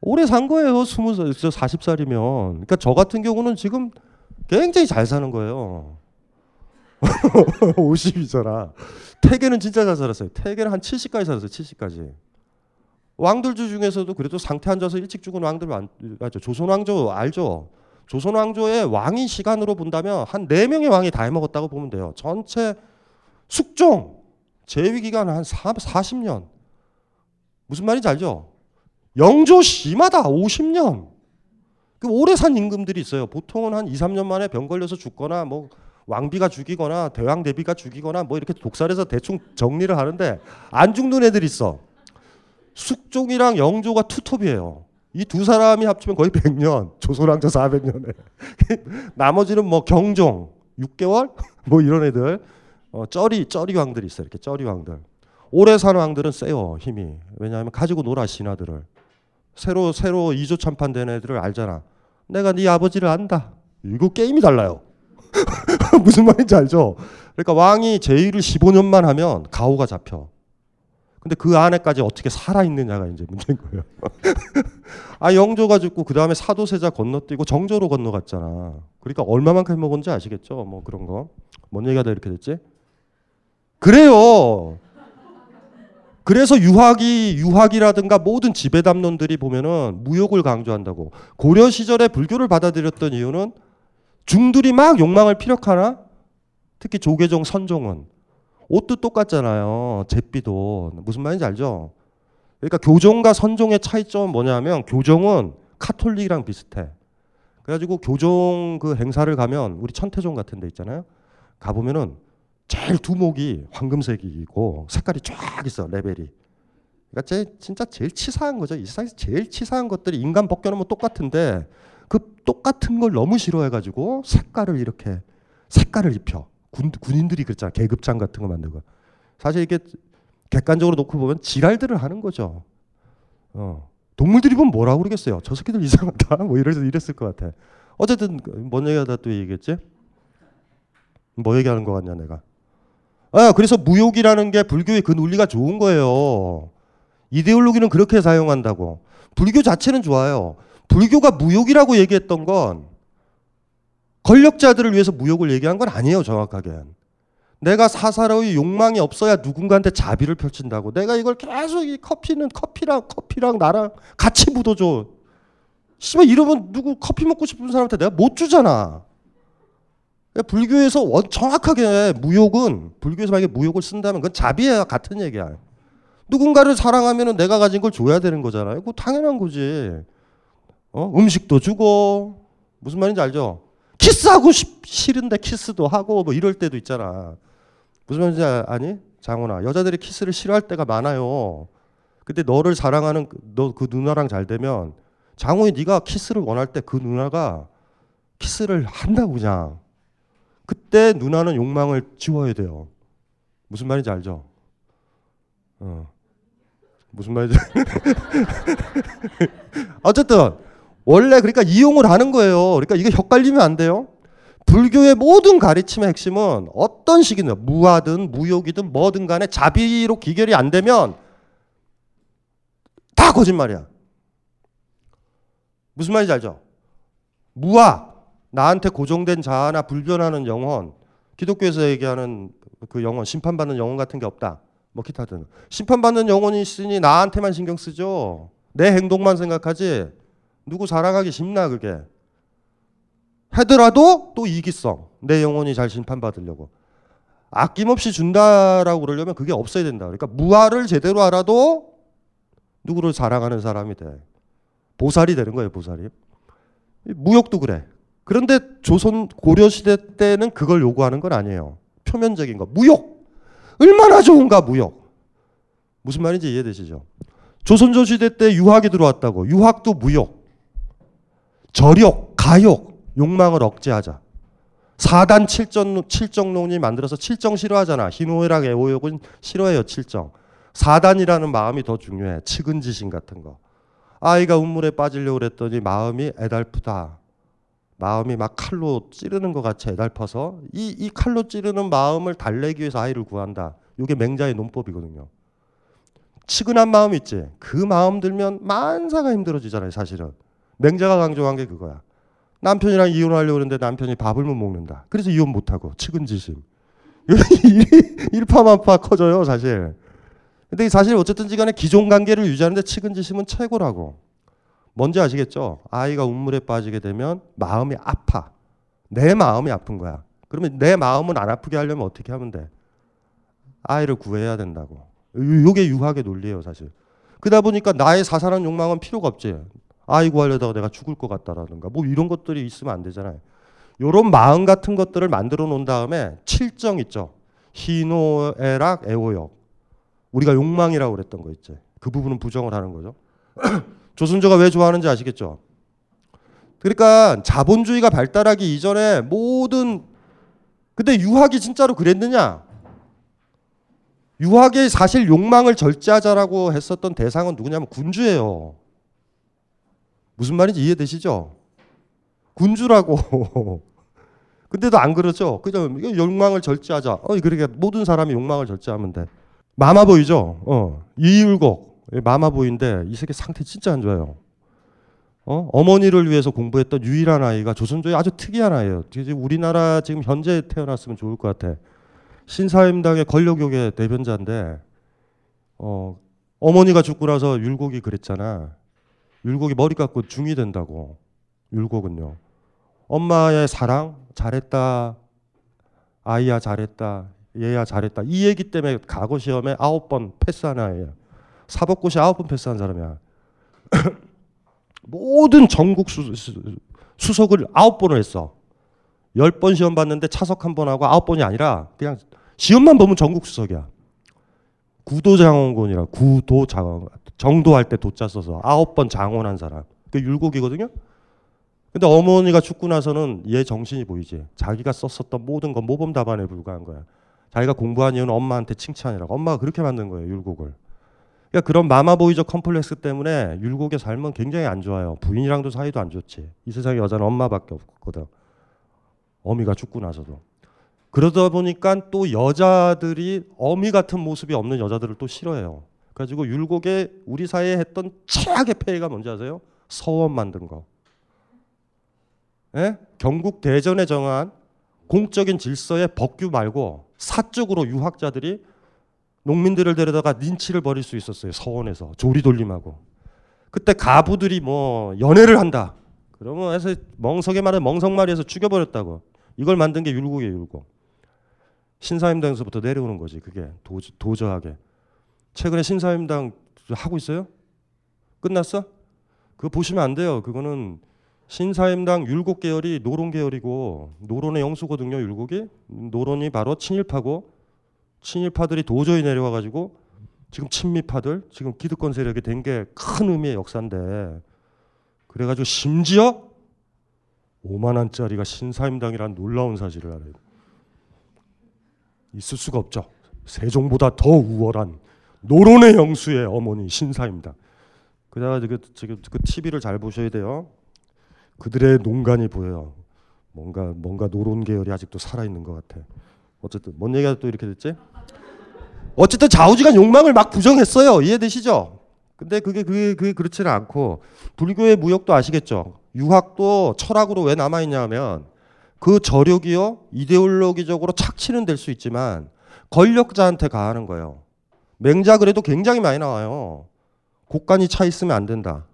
오래 산 거예요. 20살 40살이면. 그러니까 저 같은 경우는 지금 굉장히 잘 사는 거예요. 50이잖아. 태계는 진짜 잘 살았어요. 태계는 한 70까지 살았어요. 70까지. 왕들주 중에서도 그래도 상태 안 좋아서 일찍 죽은 왕들 맞죠? 조선 왕조 알죠? 조선 왕조의 왕인 시간으로 본다면 한네 명의 왕이 다 해먹었다고 보면 돼요. 전체 숙종 재위 기간 한 40년. 무슨 말인지 알죠? 영조 시마다 50년. 그 오래 산 임금들이 있어요. 보통은 한 2, 3년 만에 병 걸려서 죽거나 뭐 왕비가 죽이거나 대왕 대비가 죽이거나 뭐 이렇게 독살해서 대충 정리를 하는데 안 죽는 애들이 있어. 숙종이랑 영조가 투톱이에요. 이 두 사람이 합치면 거의 100년, 조선왕조 400년에. 나머지는 뭐 경종 6개월 뭐 이런 애들 어, 쩌리 쩌리 왕들이 있어요. 이렇게 쩌리 왕들. 오래 산 왕들은 세요 힘이. 왜냐하면 가지고 놀아 신하들을. 새로 새로 이조 참판된 애들을 알잖아. 내가 네 아버지를 안다. 이거 게임이 달라요. 무슨 말인지 알죠? 그러니까 왕이 제위를 15년만 하면 가오가 잡혀. 근데 그 안에까지 어떻게 살아 있느냐가 이제 문제인 거예요. 아 영조가 죽고 그 다음에 사도세자 건너뛰고 정조로 건너갔잖아. 그러니까 얼마만큼 먹었는지 아시겠죠? 뭐 그런 거. 뭔 얘기가 다 이렇게 됐지? 그래요. 그래서 유학이 유학이라든가 모든 지배담론들이 보면은 무욕을 강조한다고. 고려 시절에 불교를 받아들였던 이유는 중들이 막 욕망을 피력하나? 특히 조계종 선종은 옷도 똑같잖아요. 잿비도 무슨 말인지 알죠? 그러니까 교종과 선종의 차이점은 뭐냐면 교종은 카톨릭이랑 비슷해. 그래가지고 교종 그 행사를 가면 우리 천태종 같은 데 있잖아요. 가보면은 제일 두목이 황금색이고 색깔이 쫙 있어 레벨이. 그러니까 제, 진짜 제일 치사한 거죠. 이 세상에서 제일 치사한 것들이 인간 벗겨놓으면 똑같은데 그 똑같은 걸 너무 싫어해가지고 색깔을 이렇게 색깔을 입혀. 군, 군인들이 그랬잖아. 계급장 같은 거 만들고. 사실 이게 객관적으로 놓고 보면 지랄들을 하는 거죠. 어. 동물들이 보면 뭐라고 그러겠어요. 저 새끼들 이상하다. 뭐 이래서 이랬을 것 같아. 어쨌든 뭔 얘기하다 또 얘기했지? 뭐 얘기하는 거 같냐 내가. 아 그래서 무욕이라는 게 불교의 그 논리가 좋은 거예요. 이데올로기는 그렇게 사용한다고. 불교 자체는 좋아요. 불교가 무욕이라고 얘기했던 건 권력자들을 위해서 무욕을 얘기한 건 아니에요, 정확하게. 내가 사사로이 욕망이 없어야 누군가한테 자비를 펼친다고. 내가 이걸 계속 이 커피는 커피랑 커피랑 나랑 같이 묻어줘. 씨발 이러면 누구 커피 먹고 싶은 사람한테 내가 못 주잖아. 불교에서 원, 정확하게 무욕은 불교에서 만약에 무욕을 쓴다면 그건 자비와 같은 얘기야. 누군가를 사랑하면 내가 가진 걸 줘야 되는 거잖아요. 그거 당연한 거지. 어? 음식도 주고 무슨 말인지 알죠? 키스하고 싶, 싫은데 키스도 하고 뭐 이럴 때도 있잖아. 무슨 말인지 아니? 장훈아. 여자들이 키스를 싫어할 때가 많아요. 근데 너를 사랑하는 너 그 누나랑 잘 되면 장훈이 네가 키스를 원할 때 그 누나가 키스를 한다고 그냥. 그때 누나는 욕망을 지워야 돼요. 무슨 말인지 알죠? 어. 무슨 말인지. 어쨌든 원래 그러니까 이용을 하는 거예요. 그러니까 이게 헷갈리면 안 돼요. 불교의 모든 가르침의 핵심은 어떤 식이든 무화든 무욕이든 뭐든 간에 자비로 기결이 안 되면 다 거짓말이야. 무슨 말인지 알죠? 무화 나한테 고정된 자아나 불변하는 영혼 기독교에서 얘기하는 그 영혼 심판받는 영혼 같은 게 없다. 뭐 기타 등 심판받는 영혼이 있으니 나한테만 신경 쓰죠. 내 행동만 생각하지 누구 사랑하기 쉽나 그게. 하더라도 또 이기성. 내 영혼이 잘 심판받으려고. 아낌없이 준다라고 그러려면 그게 없어야 된다. 그러니까 무화를 제대로 알아도 누구를 사랑하는 사람이 돼. 보살이 되는 거예요, 보살이. 무역도 그래. 그런데 조선 고려 시대 때는 그걸 요구하는 건 아니에요. 표면적인 거. 무역. 얼마나 좋은가 무역. 무슨 말인지 이해되시죠? 조선조 시대 때 유학이 들어왔다고. 유학도 무역. 저력, 가욕, 욕망을 억제하자. 사단 칠정, 칠정론이 만들어서 칠정 싫어하잖아. 희노애락 애호욕은 싫어해요, 칠정. 사단이라는 마음이 더 중요해. 측은지심 같은 거. 아이가 운물에 빠지려고 그랬더니 마음이 애달프다. 마음이 막 칼로 찌르는 것 같이 애달퍼서 이, 이 칼로 찌르는 마음을 달래기 위해서 아이를 구한다. 이게 맹자의 논법이거든요. 치근한 마음 있지. 그 마음 들면 만사가 힘들어지잖아요, 사실은. 맹자가 강조한 게 그거야. 남편이랑 이혼하려고 그러는데 남편이 밥을 못 먹는다. 그래서 이혼 못 하고 측은지심. 일파만파 커져요, 사실. 근데 사실 어쨌든지 간에 기존 관계를 유지하는데 측은지심은 최고라고. 뭔지 아시겠죠? 아이가 운물에 빠지게 되면 마음이 아파. 내 마음이 아픈 거야. 그러면 내 마음은 안 아프게 하려면 어떻게 하면 돼? 아이를 구해야 된다고. 요게 유학의 논리예요, 사실. 그러다 보니까 나의 사살한 욕망은 필요가 없지. 아이 구하려다가 내가 죽을 것 같다라든가 뭐 이런 것들이 있으면 안 되잖아요. 요런 마음 같은 것들을 만들어 놓은 다음에 칠정 있죠. 희노애락 애호역. 우리가 욕망이라고 그랬던 거 있지. 그 부분은 부정을 하는 거죠. 조선조가 왜 좋아하는지 아시겠죠? 그러니까 자본주의가 발달하기 이전에 모든 근데 유학이 진짜로 그랬느냐? 유학이 사실 욕망을 절제하자라고 했었던 대상은 누구냐면 군주예요. 무슨 말인지 이해되시죠? 군주라고. 근데도 안 그러죠. 그죠? 욕망을 절제하자. 어, 그러니까 모든 사람이 욕망을 절제하면 돼. 마마 보이죠? 어. 이율곡. 마마보이인데 이 새끼 상태 진짜 안 좋아요. 어? 어머니를 위해서 공부했던 유일한 아이가 조선조의 아주 특이한 아이예요. 우리나라 지금 현재 태어났으면 좋을 것 같아. 신사임당의 권력욕의 대변자인데 어, 어머니가 죽고 나서 율곡이 그랬잖아. 율곡이 머리 깎고 중이 된다고. 율곡은요. 엄마의 사랑 잘했다. 아이야 잘했다. 얘야 잘했다. 이 얘기 때문에 과거 시험에 아홉 번 패스한 아이야. 사법고시 아홉 번 패스한 사람이야. 모든 전국 수, 석을 아홉 번을 했어. 열 번 시험 봤는데 차석 한 번 하고 아홉 번이 아니라 그냥 시험만 보면 전국 수석이야. 구도장원군이라 구도장원 정도할 때 도자 써서 아홉 번 장원한 사람. 그 율곡이거든요. 근데 어머니가 죽고 나서는 얘 정신이 보이지. 자기가 썼었던 모든 건 모범 답안에 불과한 거야. 자기가 공부한 이유는 엄마한테 칭찬이라고. 엄마가 그렇게 만든 거예요, 율곡을. 그러니까 그런 마마보이적 컴플렉스 때문에 율곡의 삶은 굉장히 안 좋아요. 부인이랑도 사이도 안 좋지. 이 세상에 여자는 엄마밖에 없거든. 어미가 죽고 나서도. 그러다 보니까 또 여자들이 어미 같은 모습이 없는 여자들을 또 싫어해요. 그래가지고 율곡에 우리 사회에 했던 최악의 폐해가 뭔지 아세요? 서원 만든 거. 예? 경국 대전에 정한 공적인 질서의 법규 말고 사적으로 유학자들이 농민들을 데려다가 린치를 벌일 수 있었어요. 서원에서 조리돌림하고. 그때 가부들이 뭐 연애를 한다. 그러면 해서 멍석에 말해 멍석말이에서 죽여버렸다고. 이걸 만든 게 율곡이에요. 율곡. 신사임당에서부터 내려오는 거지. 그게 도저, 도저하게. 최근에 신사임당 하고 있어요? 끝났어? 그거 보시면 안 돼요. 그거는 신사임당 율곡 계열이 노론 계열이고 노론의 영수거든요. 율곡이 노론이 바로 친일파고 친일파들이 도저히 내려와 가지고 지금 친미파들 지금 기득권 세력이 된 게 큰 의미의 역사인데 그래가지고 심지어 5만 원짜리가 신사임당이라는 놀라운 사실을 알아요. 있을 수가 없죠. 세종보다 더 우월한 노론의 영수의 어머니 신사입니다. 그래가지고 지금 그 TV를 잘 보셔야 돼요. 그들의 농간이 보여요. 뭔가 뭔가 노론 계열이 아직도 살아 있는 것 같아. 어쨌든 뭔 얘기가 또 이렇게 됐지? 어쨌든 좌우지간 욕망을 막 부정했어요. 이해되시죠? 근데 그게 그게 그게 그렇지는 않고 불교의 무역도 아시겠죠? 유학도 철학으로 왜 남아 있냐면 그 저력이요 이데올로기적으로 착취는 될 수 있지만 권력자한테 가하는 거예요. 맹자 그래도 굉장히 많이 나와요. 곡간이 차 있으면 안 된다.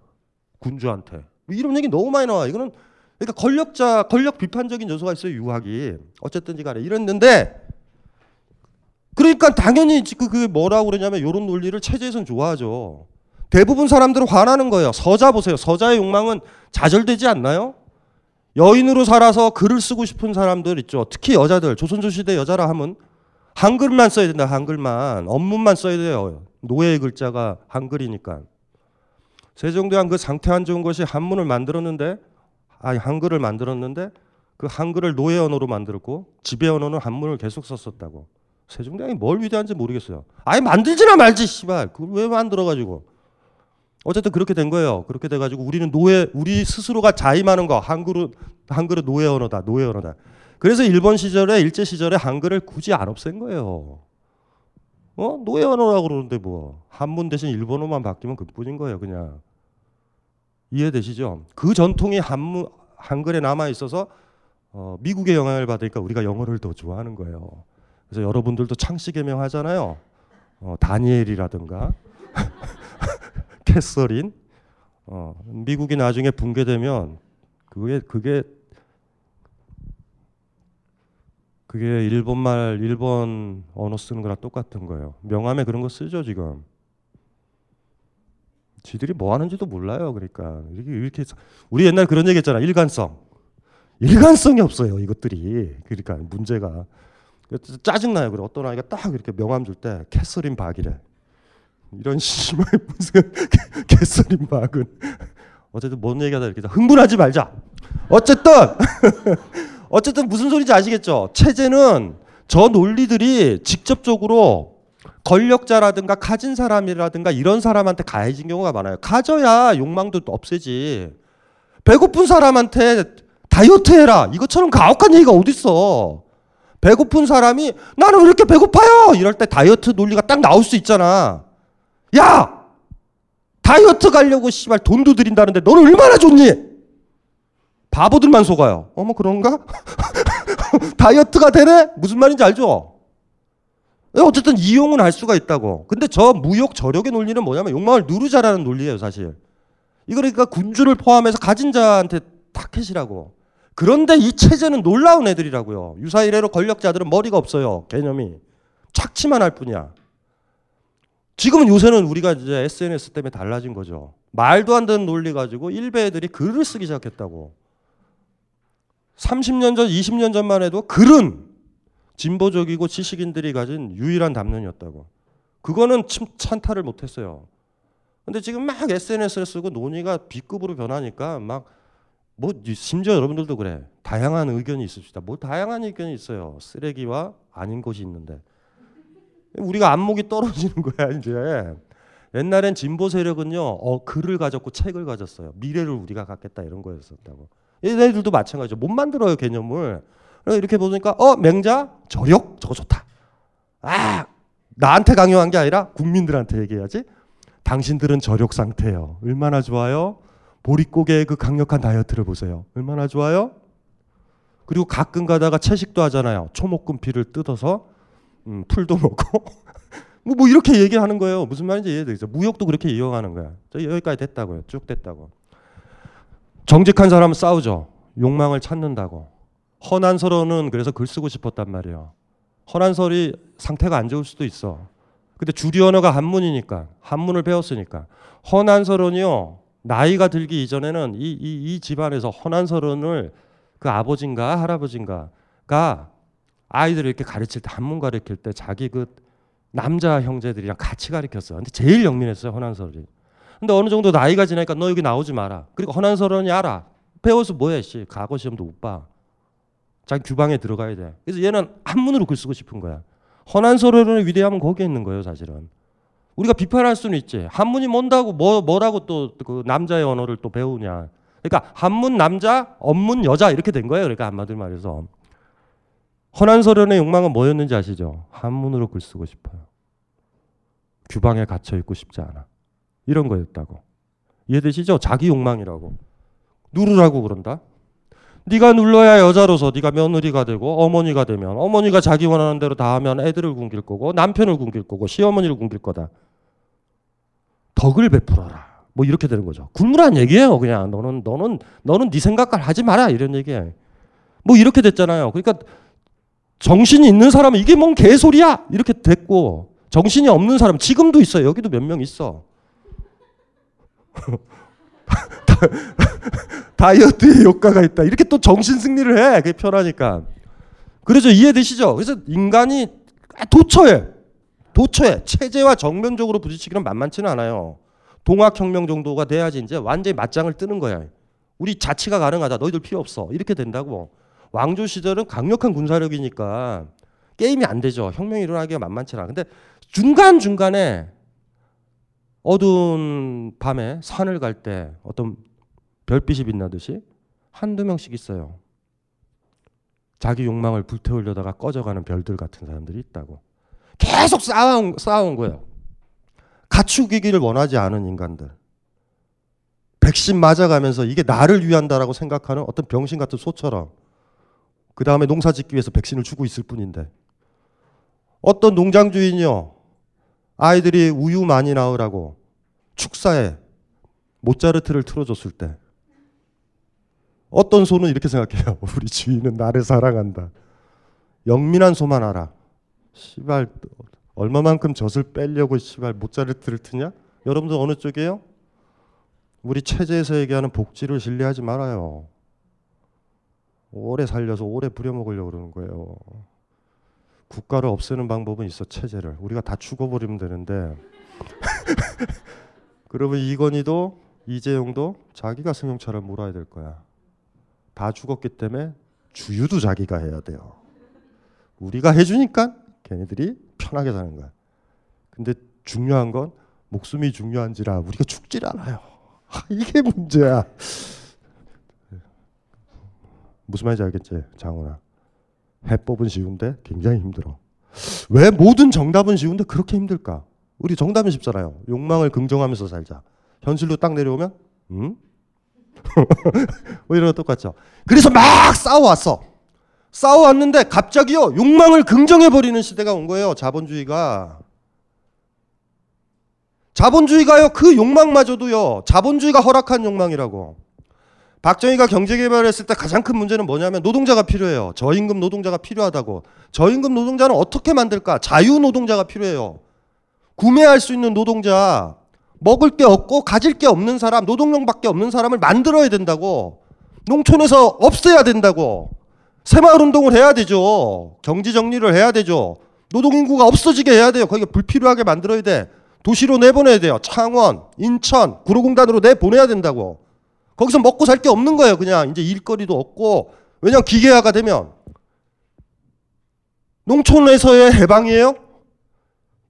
군주한테. 뭐 이런 얘기 너무 많이 나와. 이거는 그러니까 권력자 권력 비판적인 요소가 있어요. 유학이 어쨌든지 간에 이랬는데 그러니까 당연히 그, 그 뭐라고 그러냐면 이런 논리를 체제에서는 좋아하죠. 대부분 사람들은 화나는 거예요. 서자 보세요. 서자의 욕망은 좌절되지 않나요? 여인으로 살아서 글을 쓰고 싶은 사람들 있죠. 특히 여자들, 조선조 시대 여자라 하면 한글만 써야 된다. 한글만 업문만 써야 돼요. 노예의 글자가 한글이니까. 세종대왕 그 상태 안 좋은 것이 한문을 만들었는데, 아니 한글을 만들었는데 그 한글을 노예 언어로 만들었고 지배 언어는 한문을 계속 썼었다고. 세종대왕이 뭘 위대한지 모르겠어요. 아예 만들지나 말지, 씨발. 그걸 왜 만들어 가지고? 어쨌든 그렇게 된 거예요. 그렇게 돼 가지고 우리는 노예, 우리 스스로가 자임하는 거, 한글은 한글은 노예 언어다, 노예 언어다. 그래서 일본 시절에 일제 시절에 한글을 굳이 안 없앤 거예요. 어 노예 언어라고 그러는데 뭐 한문 대신 일본어만 바뀌면 그뿐인 거예요, 그냥. 이해되시죠? 그 전통이 한문 한글에 남아 있어서 어, 미국의 영향을 받으니까 우리가 영어를 더 좋아하는 거예요. 그래서 여러분들도 창씨 개명 하잖아요. 어, 다니엘이라든가 캐서린. 어, 미국이 나중에 붕괴되면 그게 그게 그게 일본 말 일본 언어 쓰는 거랑 똑같은 거예요. 명함에 그런 거 쓰죠 지금. 지들이 뭐 하는지도 몰라요. 그러니까 이렇게 이렇게 우리 옛날 그런 얘기 했잖아. 일관성. 일관성이 없어요. 이것들이. 그러니까 문제가 짜증나요. 그래 어떤 아이가 딱 이렇게 명함 줄 때 캐서린 박이래. 이런 씨발 무슨 캐서린 박은 어쨌든 뭔 얘기하다 이렇게 흥분하지 말자. 어쨌든 어쨌든 무슨 소리인지 아시겠죠? 체제는 저 논리들이 직접적으로 권력자라든가 가진 사람이라든가 이런 사람한테 가해진 경우가 많아요. 가져야 욕망도 없애지. 배고픈 사람한테 다이어트 해라. 이것처럼 가혹한 얘기가 어딨어. 배고픈 사람이 나는 왜 이렇게 배고파요? 이럴 때 다이어트 논리가 딱 나올 수 있잖아. 야! 다이어트 가려고 씨발 돈도 들인다는데 너는 얼마나 좋니? 바보들만 속아요. 어머 그런가? 다이어트가 되네? 무슨 말인지 알죠? 어쨌든 이용은 할 수가 있다고. 근데 저 무욕 저력의 논리는 뭐냐면 욕망을 누르자라는 논리예요, 사실. 이거 그러니까 군주를 포함해서 가진 자한테 타켓이라고. 그런데 이 체제는 놀라운 애들이라고요. 유사 이래로 권력자들은 머리가 없어요. 개념이. 착취만 할 뿐이야. 지금은 요새는 우리가 이제 SNS 때문에 달라진 거죠. 말도 안 되는 논리 가지고 일베 애들이 글을 쓰기 시작했다고. 30년 전, 20년 전만 해도 글은 진보적이고 지식인들이 가진 유일한 담론이었다고. 그거는 참 찬탈을 못했어요. 근데 지금 막 SNS를 쓰고 논의가 B급으로 변하니까 막 뭐 심지어 여러분들도 그래. 다양한 의견이 있읍시다. 뭐 다양한 의견이 있어요. 쓰레기와 아닌 것이 있는데. 우리가 안목이 떨어지는 거야 이제. 옛날엔 진보 세력은요, 어, 글을 가졌고 책을 가졌어요. 미래를 우리가 갖겠다 이런 거였었다고. 얘네들도 마찬가지죠. 못 만들어요 개념을. 이렇게 보니까 어 맹자 저력 저거 좋다. 아 나한테 강요한 게 아니라 국민들한테 얘기해야지. 당신들은 저력 상태예요. 얼마나 좋아요? 보릿고개의 그 강력한 다이어트를 보세요. 얼마나 좋아요? 그리고 가끔 가다가 채식도 하잖아요. 초목금피를 뜯어서 음, 풀도 먹고 뭐, 뭐 이렇게 얘기하는 거예요. 무슨 말인지 이해되죠? 무역도 그렇게 이용하는 거야. 저 여기까지 됐다고요. 쭉 됐다고. 정직한 사람은 싸우죠. 욕망을 찾는다고. 허난서로는 그래서 글 쓰고 싶었단 말이에요. 허난설이 상태가 안 좋을 수도 있어. 근데 주류 언어가 한문이니까 한문을 배웠으니까 허난서론이요 나이가 들기 이전에는 이, 이, 이 집안에서 허난서론을 그 아버진가 할아버진가가 아이들을 이렇게 가르칠 때 한문 가르칠 때 자기 그 남자 형제들이랑 같이 가르쳤어요. 근데 제일 영민했어요 허난설이. 근데 어느 정도 나이가 지나니까 너 여기 나오지 마라. 그리고 허난설원이 알아. 배워서 뭐해 씨. 과거 시험도 못 봐. 자기 규방에 들어가야 돼. 그래서 얘는 한문으로 글 쓰고 싶은 거야. 허난설원의 위대함은 거기에 있는 거예요, 사실은. 우리가 비판할 수는 있지. 한문이 뭔다고 뭐 뭐라고 또 그 남자의 언어를 또 배우냐. 그러니까 한문 남자, 언문 여자 이렇게 된 거예요. 그러니까 한마디로 말해서 허난설원의 욕망은 뭐였는지 아시죠? 한문으로 글 쓰고 싶어요. 규방에 갇혀 있고 싶지 않아. 이런 거였다고. 이해되시죠? 자기 욕망이라고. 누르라고 그런다. 네가 눌러야 여자로서 네가 며느리가 되고 어머니가 되면 어머니가 자기 원하는 대로 다 하면 애들을 굶길 거고 남편을 굶길 거고 시어머니를 굶길 거다. 덕을 베풀어라. 뭐 이렇게 되는 거죠. 굴무란 얘기예요. 그냥 너는 너는 너는 네 생각을 하지 마라 이런 얘기예요. 뭐 이렇게 됐잖아요. 그러니까 정신이 있는 사람은 이게 뭔 개소리야 이렇게 됐고 정신이 없는 사람 지금도 있어요. 여기도 몇 명 있어. 다이어트에 효과가 있다. 이렇게 또 정신 승리를 해. 그게 편하니까. 그래서 이해되시죠? 그래서 인간이 도처에 도처에 체제와 정면적으로 부딪히기는 만만치는 않아요. 동학혁명 정도가 돼야지 이제 완전히 맞짱을 뜨는 거야. 우리 자치가 가능하다. 너희들 필요 없어. 이렇게 된다고. 왕조 시절은 강력한 군사력이니까 게임이 안 되죠. 혁명이 일어나기가 만만치 않아. 근데 중간 중간에 어두운 밤에 산을 갈 때 어떤 별빛이 빛나듯이 한두 명씩 있어요. 자기 욕망을 불태우려다가 꺼져가는 별들 같은 사람들이 있다고. 계속 쌓아온, 쌓아온 거예요. 갖추기를 원하지 않은 인간들. 백신 맞아가면서 이게 나를 위한다라고 생각하는 어떤 병신 같은 소처럼 그 다음에 농사 짓기 위해서 백신을 주고 있을 뿐인데 어떤 농장 주인이요 아이들이 우유 많이 나으라고 축사에 모차르트를 틀어줬을 때 어떤 소는 이렇게 생각해요. 우리 주인은 나를 사랑한다. 영민한 소만 알아. 시발 얼마만큼 젖을 빼려고 시발 모차르트를 트냐? 여러분들 어느 쪽이에요? 우리 체제에서 얘기하는 복지를 신뢰하지 말아요. 오래 살려서 오래 부려먹으려고 그러는 거예요. 국가를 없애는 방법은 있어 체제를. 우리가 다 죽어버리면 되는데. 그러면 이건희도 이재용도 자기가 승용차를 몰아야 될 거야. 다 죽었기 때문에 주유도 자기가 해야 돼요. 우리가 해주니까 걔네들이 편하게 사는 거야. 근데 중요한 건 목숨이 중요한지라 우리가 죽질 않아요. 이게 문제야. 무슨 말인지 알겠지, 장훈아. 해법은 쉬운데 굉장히 힘들어. 왜 모든 정답은 쉬운데 그렇게 힘들까? 우리 정답은 쉽잖아요. 욕망을 긍정하면서 살자. 현실로 딱 내려오면, 음? 뭐 이런 거 똑같죠. 그래서 막 싸워왔어. 싸워왔는데 갑자기요, 욕망을 긍정해버리는 시대가 온 거예요. 자본주의가. 자본주의가요, 그 욕망마저도요, 자본주의가 허락한 욕망이라고. 박정희가 경제개발했을 때 가장 큰 문제는 뭐냐면 노동자가 필요해요. 저임금 노동자가 필요하다고. 저임금 노동자는 어떻게 만들까? 자유 노동자가 필요해요. 구매할 수 있는 노동자, 먹을 게 없고 가질 게 없는 사람, 노동력밖에 없는 사람을 만들어야 된다고. 농촌에서 없애야 된다고. 새마을 운동을 해야 되죠. 경제 정리를 해야 되죠. 노동 인구가 없어지게 해야 돼요. 거기가 불필요하게 만들어야 돼. 도시로 내보내야 돼요. 창원, 인천, 구로공단으로 내보내야 된다고. 거기서 먹고 살 게 없는 거예요. 그냥 이제 일거리도 없고 왜냐면 기계화가 되면 농촌에서의 해방이에요.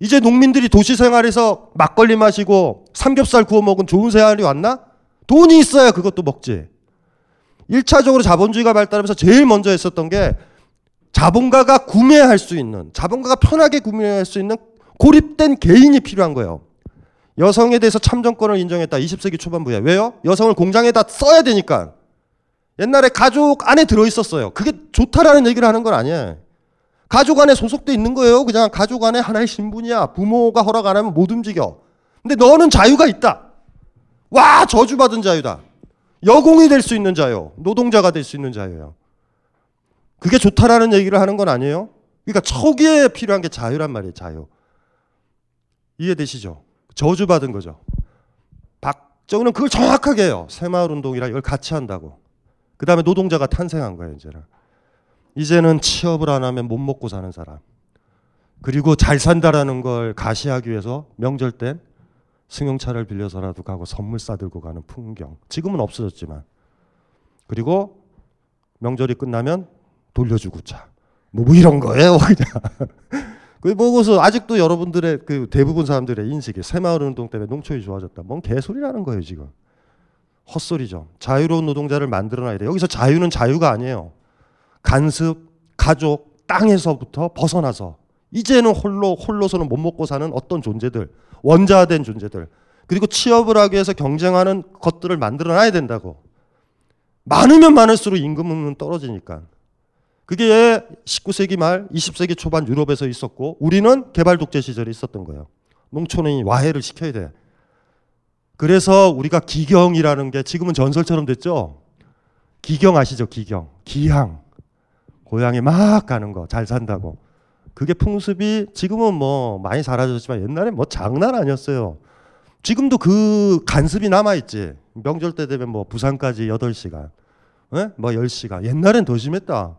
이제 농민들이 도시 생활에서 막걸리 마시고 삼겹살 구워 먹은 좋은 생활이 왔나? 돈이 있어야 그것도 먹지. 1차적으로 자본주의가 발달하면서 제일 먼저 했었던 게 자본가가 구매할 수 있는, 자본가가 편하게 구매할 수 있는 고립된 개인이 필요한 거예요. 여성에 대해서 참정권을 인정했다. 20세기 초반부에. 왜요? 여성을 공장에다 써야 되니까. 옛날에 가족 안에 들어 있었어요. 그게 좋다라는 얘기를 하는 건 아니에요. 가족 안에 소속돼 있는 거예요. 그냥 가족 안에 하나의 신분이야. 부모가 허락 안 하면 못 움직여. 근데 너는 자유가 있다. 와, 저주받은 자유다. 여공이 될 수 있는 자유. 노동자가 될 수 있는 자유예요. 그게 좋다라는 얘기를 하는 건 아니에요. 그러니까 초기에 필요한 게 자유란 말이에요. 자유. 이해되시죠? 저주받은 거죠. 박정희는 그걸 정확하게 해요. 새마을 운동이랑 이걸 같이 한다고. 그 다음에 노동자가 탄생한 거예요, 이제는. 이제는 취업을 안 하면 못 먹고 사는 사람. 그리고 잘 산다라는 걸 가시하기 위해서 명절 땐 승용차를 빌려서라도 가고 선물 싸들고 가는 풍경. 지금은 없어졌지만. 그리고 명절이 끝나면 돌려주고 차. 뭐, 뭐 이런 거예요, 그냥. 그 보고서 아직도 여러분들의 그 대부분 사람들의 인식이 새마을 운동 때문에 농촌이 좋아졌다. 뭔 개소리라는 거예요 지금. 헛소리죠. 자유로운 노동자를 만들어놔야 돼. 여기서 자유는 자유가 아니에요. 간섭, 가족, 땅에서부터 벗어나서 이제는 홀로 홀로서는 못 먹고 사는 어떤 존재들, 원자된 존재들, 그리고 취업을 하기 위해서 경쟁하는 것들을 만들어놔야 된다고. 많으면 많을수록 임금은 떨어지니까. 그게 19세기 말 20세기 초반 유럽에서 있었고 우리는 개발 독재 시절에 있었던 거예요. 농촌이 와해를 시켜야 돼. 그래서 우리가 기경이라는 게 지금은 전설처럼 됐죠. 기경 아시죠? 기경. 기향. 고향에 막 가는 거. 잘 산다고. 그게 풍습이 지금은 뭐 많이 사라졌지만 옛날에 뭐 장난 아니었어요. 지금도 그 간습이 남아 있지. 명절 때 되면 뭐 부산까지 8시간. 예? 뭐 10시간. 옛날엔 더 심했다.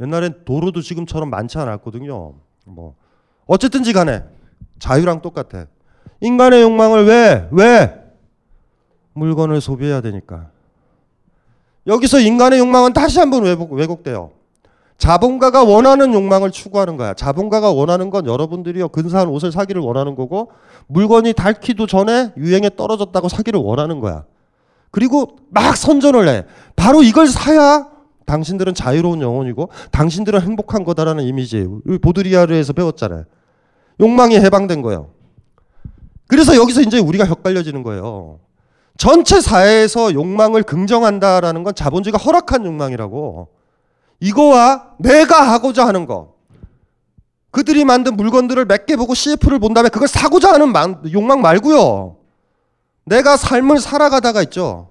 옛날엔 도로도 지금처럼 많지 않았거든요. 뭐 어쨌든지 간에 자유랑 똑같아. 인간의 욕망을 왜? 왜? 물건을 소비해야 되니까. 여기서 인간의 욕망은 다시 한번 왜곡, 왜곡돼요. 자본가가 원하는 욕망을 추구하는 거야. 자본가가 원하는 건 여러분들이요 근사한 옷을 사기를 원하는 거고 물건이 닳기도 전에 유행에 떨어졌다고 사기를 원하는 거야. 그리고 막 선전을 해. 바로 이걸 사야 당신들은 자유로운 영혼이고 당신들은 행복한 거다라는 이미지. 보드리아르에서 배웠잖아요. 욕망이 해방된 거예요. 그래서 여기서 이제 우리가 헷갈려지는 거예요. 전체 사회에서 욕망을 긍정한다라는 건 자본주의가 허락한 욕망이라고. 이거와 내가 하고자 하는 거. 그들이 만든 물건들을 몇 개 보고 CF를 본 다음에 그걸 사고자 하는 욕망 말고요. 내가 삶을 살아가다가 있죠.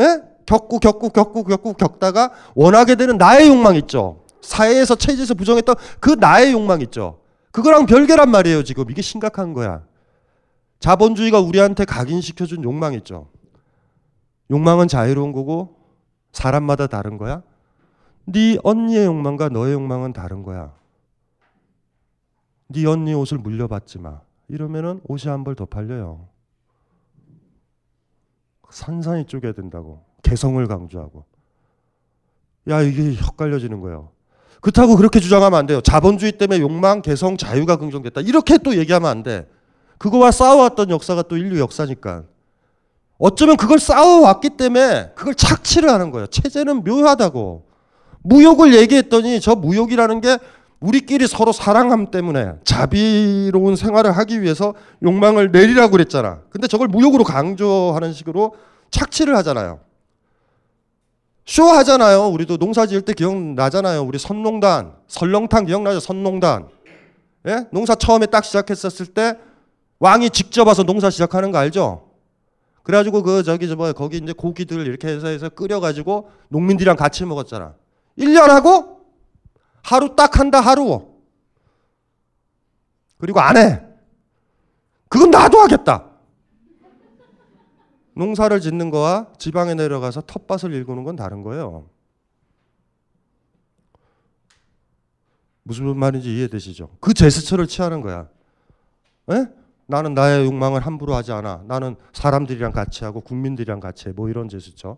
예? 겪고 겪고 겪고 겪고 겪다가 원하게 되는 나의 욕망 있죠. 사회에서 체제에서 부정했던 그 나의 욕망 있죠. 그거랑 별개란 말이에요, 지금. 이게 심각한 거야. 자본주의가 우리한테 각인시켜준 욕망 있죠. 욕망은 자유로운 거고 사람마다 다른 거야. 네 언니의 욕망과 너의 욕망은 다른 거야. 네 언니 옷을 물려받지 마. 이러면은 옷이 한 벌 더 팔려요. 산산이 쪼개야 된다고. 개성을 강조하고. 야 이게 헷갈려지는 거예요. 그렇다고 그렇게 주장하면 안 돼요. 자본주의 때문에 욕망, 개성, 자유가 긍정됐다. 이렇게 또 얘기하면 안 돼. 그거와 싸워왔던 역사가 또 인류 역사니까. 어쩌면 그걸 싸워왔기 때문에 그걸 착취를 하는 거예요. 체제는 묘하다고. 무욕을 얘기했더니 저 무욕이라는 게 우리끼리 서로 사랑함 때문에 자비로운 생활을 하기 위해서 욕망을 내리라고 그랬잖아. 근데 저걸 무욕으로 강조하는 식으로 착취를 하잖아요. 쇼 하잖아요. 우리도 농사 지을 때 기억나잖아요. 우리 선농단, 설렁탕 기억나죠? 선농단. 예? 농사 처음에 딱 시작했었을 때 왕이 직접 와서 농사 시작하는 거 알죠? 그래가지고 그 저기 저 뭐야 거기 이제 고기들 이렇게 해서 해서 끓여가지고 농민들이랑 같이 먹었잖아. 1년 하고 하루 딱 한다 하루. 그리고 안 해. 그건 나도 하겠다. 농사를 짓는 거와 지방에 내려가서 텃밭을 일구는 건 다른 거예요. 무슨 말인지 이해되시죠? 그 제스처를 취하는 거야. 에? 나는 나의 욕망을 함부로 하지 않아. 나는 사람들이랑 같이 하고 국민들이랑 같이 해. 뭐 이런 제스처.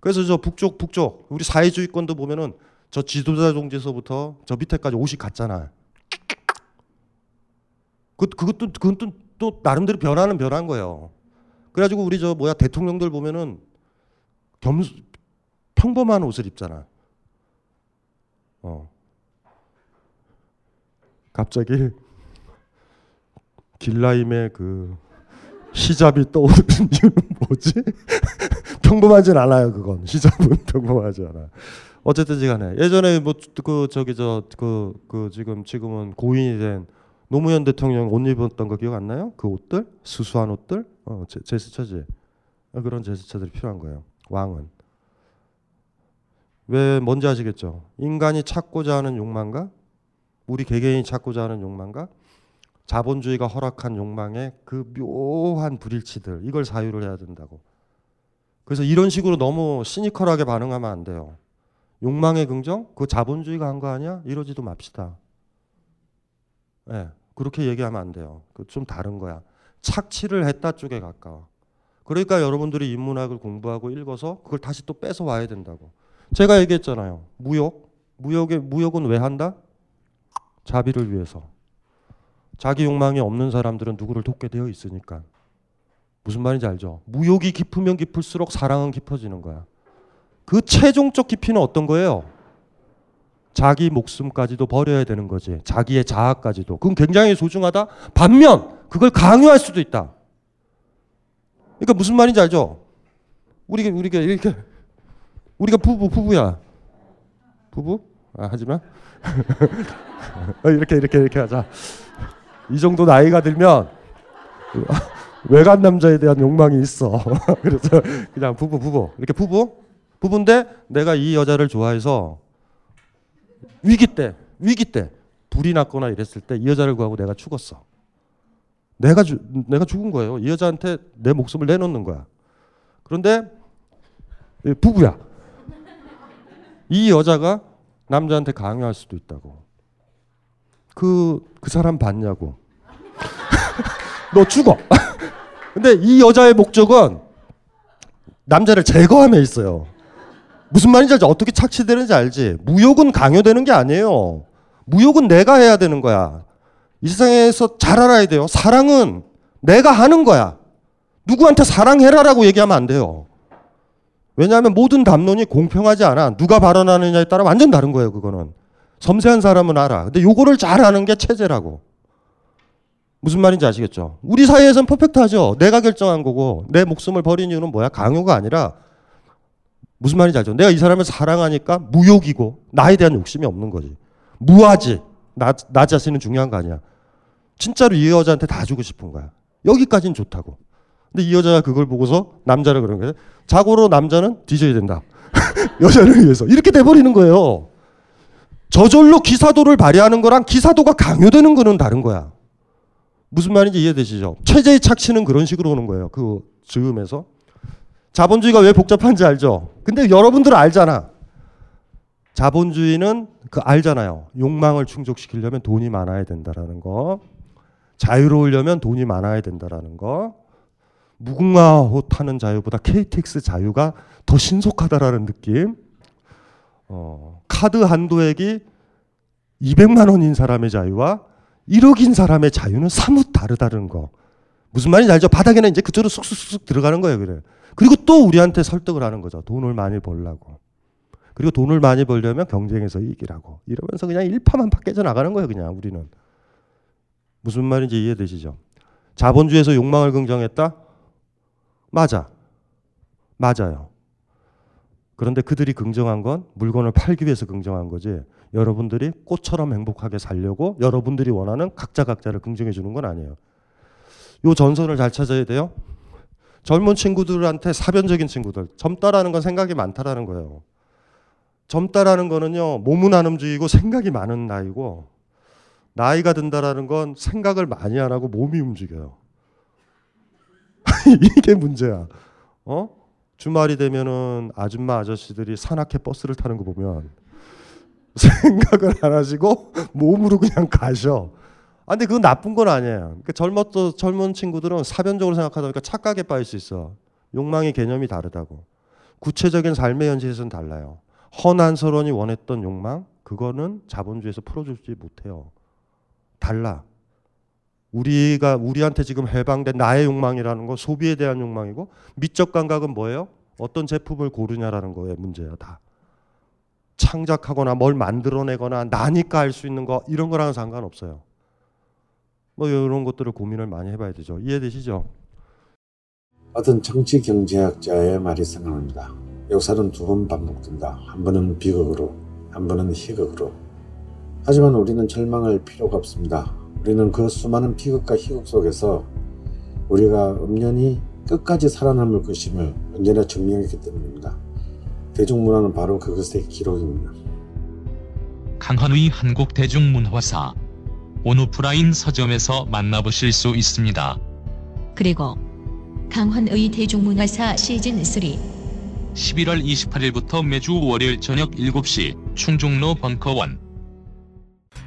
그래서 저 북쪽 북쪽 우리 사회주의권도 보면은 저 지도자 동지에서부터 저 밑에까지 옷이 같잖아. 그 그것도 그건 또, 또 나름대로 변화는 변한 거예요. 그래가지고 우리 저 뭐야 대통령들 보면은 겸 평범한 옷을 입잖아. 어. 갑자기 길라임의 그 히잡이 떠오르는 이유는 뭐지? 평범하진 않아요, 그건. 히잡은 평범하지 않아. 어쨌든지 간에 예전에 뭐 그 저기 저그그 지금 지금은 고인이 된 노무현 대통령 옷 입었던 거 기억 안 나요? 그 옷들 수수한 옷들 어 제, 제스처지 그런 제스처들이 필요한 거예요. 왕은 왜 뭔지 아시겠죠? 인간이 찾고자 하는 욕망과 우리 개개인이 찾고자 하는 욕망과 자본주의가 허락한 욕망의 그 묘한 불일치들 이걸 사유를 해야 된다고. 그래서 이런 식으로 너무 시니컬하게 반응하면 안 돼요. 욕망의 긍정? 그 자본주의가 한 거 아니야? 이러지도 맙시다. 예. 네, 그렇게 얘기하면 안 돼요. 그 좀 다른 거야. 착취를 했다 쪽에 가까워. 그러니까 여러분들이 인문학을 공부하고 읽어서 그걸 다시 또 뺏어 와야 된다고. 제가 얘기했잖아요. 무욕. 무욕의 무욕은 왜 한다? 자비를 위해서. 자기 욕망이 없는 사람들은 누구를 돕게 되어 있으니까. 무슨 말인지 알죠? 무욕이 깊으면 깊을수록 사랑은 깊어지는 거야. 그 최종적 깊이는 어떤 거예요? 자기 목숨까지도 버려야 되는 거지. 자기의 자아까지도. 그건 굉장히 소중하다. 반면 그걸 강요할 수도 있다. 그러니까 무슨 말인지 알죠? 우리가 우리가 이렇게 우리가 부부 부부야. 부부? 아, 하지 마. 이렇게 이렇게 이렇게 하자. 이 정도 나이가 들면 외간 남자에 대한 욕망이 있어. 그래서 그냥 부부 부부 이렇게 부부 부부인데 내가 이 여자를 좋아해서 위기 때 위기 때 불이 났거나 이랬을 때 이 여자를 구하고 내가 죽었어. 내가 주, 내가 죽은 거예요. 이 여자한테 내 목숨을 내놓는 거야. 그런데 이 부부야. 이 여자가 남자한테 강요할 수도 있다고. 그, 그 사람 봤냐고. 너 죽어. 근데 이 여자의 목적은 남자를 제거함에 있어요. 무슨 말인지 알지? 어떻게 착취되는지 알지? 무욕은 강요되는 게 아니에요. 무욕은 내가 해야 되는 거야. 이 세상에서 잘 알아야 돼요. 사랑은 내가 하는 거야. 누구한테 사랑해라라고 얘기하면 안 돼요. 왜냐하면 모든 담론이 공평하지 않아. 누가 발언하느냐에 따라 완전 다른 거예요, 그거는. 섬세한 사람은 알아. 근데 요거를 잘 아는 게 체제라고. 무슨 말인지 아시겠죠? 우리 사회에선 퍼펙트하죠. 내가 결정한 거고 내 목숨을 버린 이유는 뭐야? 강요가 아니라 무슨 말인지 알죠? 내가 이 사람을 사랑하니까 무욕이고 나에 대한 욕심이 없는 거지. 무하지. 나, 나 자신은 중요한 거 아니야. 진짜로 이 여자한테 다 주고 싶은 거야. 여기까지는 좋다고. 근데 이 여자가 그걸 보고서 남자를 그런 거예요. 자고로 남자는 뒤져야 된다. 여자를 위해서. 이렇게 돼버리는 거예요. 저절로 기사도를 발휘하는 거랑 기사도가 강요되는 거는 다른 거야. 무슨 말인지 이해되시죠? 체제의 착취는 그런 식으로 오는 거예요. 그 즈음에서. 자본주의가 왜 복잡한지 알죠? 근데 여러분들은 알잖아. 자본주의는 그 알잖아요. 욕망을 충족시키려면 돈이 많아야 된다라는 거. 자유로우려면 돈이 많아야 된다라는 거. 무궁화호 타는 자유보다 KTX 자유가 더 신속하다라는 느낌. 어, 카드 한도액이 200만 원인 사람의 자유와 1억인 사람의 자유는 사뭇 다르다는 거. 무슨 말인지 알죠? 바닥에는 이제 그쪽으로 쑥쑥쑥 들어가는 거예요, 그래. 그리고 또 우리한테 설득을 하는 거죠. 돈을 많이 벌라고. 그리고 돈을 많이 벌려면 경쟁에서 이기라고. 이러면서 그냥 일파만 깨져 나가는 거예요, 그냥 우리는. 무슨 말인지 이해되시죠? 자본주의에서 욕망을 긍정했다? 맞아. 맞아요. 그런데 그들이 긍정한 건 물건을 팔기 위해서 긍정한 거지. 여러분들이 꽃처럼 행복하게 살려고 여러분들이 원하는 각자 각자를 긍정해 주는 건 아니에요. 요 전선을 잘 찾아야 돼요. 젊은 친구들한테 사변적인 친구들. 젊다라는 건 생각이 많다라는 거예요. 젊다라는 거는요, 몸은 안음주의고 생각이 많은 나이고, 나이가 든다라는 건 생각을 많이 안 하고 몸이 움직여요. 이게 문제야. 어? 주말이 되면은 아줌마 아저씨들이 산악회 버스를 타는 거 보면 생각을 안 하시고 몸으로 그냥 가셔. 아, 근데 그건 나쁜 건 아니에요. 그러니까 젊었던 젊은 친구들은 사변적으로 생각하다 보니까 착각에 빠질 수 있어. 욕망의 개념이 다르다고. 구체적인 삶의 현실에서는 달라요. 허난 서론이 원했던 욕망, 그거는 자본주의에서 풀어주지 못해요. 달라. 우리가 우리한테 지금 해방된 나의 욕망이라는 거 소비에 대한 욕망이고 미적 감각은 뭐예요? 어떤 제품을 고르냐라는 거에 문제야 다. 창작하거나 뭘 만들어내거나 나니까 할 수 있는 거 이런 거랑은 상관없어요. 뭐 이런 것들을 고민을 많이 해봐야 되죠. 이해되시죠? 어떤 정치 경제학자의 말이 생각납니다. 역사는 두 번 반복된다. 한 번은 비극으로, 한 번은 희극으로. 하지만 우리는 절망할 필요가 없습니다. 우리는 그 수많은 비극과 희극 속에서 우리가 엄연히 끝까지 살아남을 것임을 언제나 증명했기 때문입니다. 대중문화는 바로 그것의 기록입니다. 강헌의 한국 대중문화사 온오프라인 서점에서 만나보실 수 있습니다. 그리고 강헌의 대중문화사 시즌 3 11월 28일부터 매주 월요일 저녁 7시 충중로 벙커원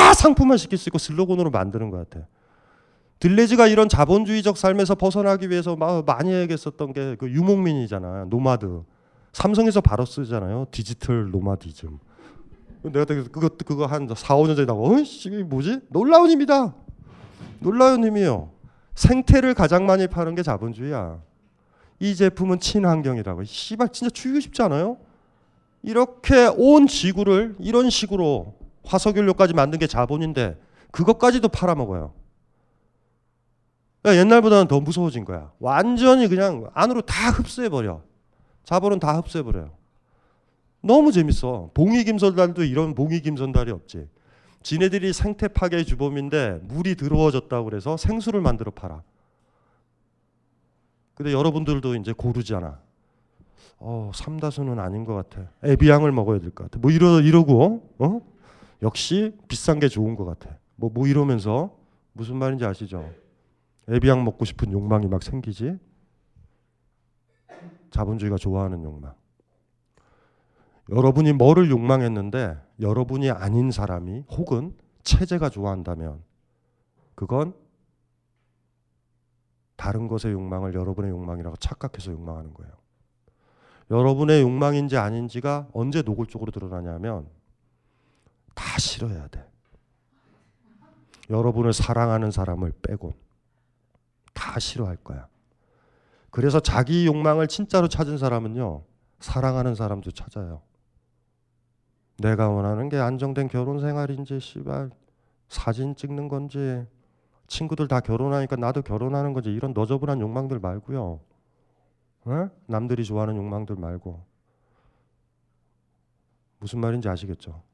다 상품화 시킬 수 있고 슬로건으로 만드는 것 같아. 들뢰즈가 이런 자본주의적 삶에서 벗어나기 위해서 막 많이 얘기했었던 게 그 유목민이잖아. nomad. 삼성에서 바로 쓰잖아요. 디지털 nomadism. 내가 그거 그거 한 4, 5년 전에 나고 어이씨 이게 뭐지? 놀라운 힘이다. 놀라운 힘이에요. 생태를 가장 많이 파는 게 자본주의야. 이 제품은 친환경이라고. 씨발 진짜 죽이고 싶지 않아요? 이렇게 온 지구를 이런 식으로 화석연료까지 만든 게 자본인데 그것까지도 팔아먹어요. 그러니까 옛날보다는 더 무서워진 거야. 완전히 그냥 안으로 다 흡수해버려. 자본은 다 흡수해버려요. 너무 재밌어. 봉이김선달도 이런 봉이김선달이 없지. 지네들이 생태 파괴 주범인데 물이 더러워졌다고 그래서 생수를 만들어 팔아. 근데 여러분들도 이제 고르잖아. 어, 삼다수는 아닌 것 같아. 에비앙을 먹어야 될 것 같아. 뭐 이러 이러고 어? 역시 비싼 게 좋은 것 같아. 뭐 뭐 이러면서 무슨 말인지 아시죠? 에비앙 먹고 싶은 욕망이 막 생기지. 자본주의가 좋아하는 욕망. 여러분이 뭐를 욕망했는데 여러분이 아닌 사람이 혹은 체제가 좋아한다면 그건 다른 것의 욕망을 여러분의 욕망이라고 착각해서 욕망하는 거예요. 여러분의 욕망인지 아닌지가 언제 노골적으로 드러나냐면 다 싫어해야 돼. 여러분을 사랑하는 사람을 빼곤 다 싫어할 거야. 그래서 자기 욕망을 진짜로 찾은 사람은요. 사랑하는 사람도 찾아요. 내가 원하는 게 안정된 결혼 생활인지 씨발 사진 찍는 건지 친구들 다 결혼하니까 나도 결혼하는 건지 이런 너저분한 욕망들 말고요. 에? 남들이 좋아하는 욕망들 말고 무슨 말인지 아시겠죠?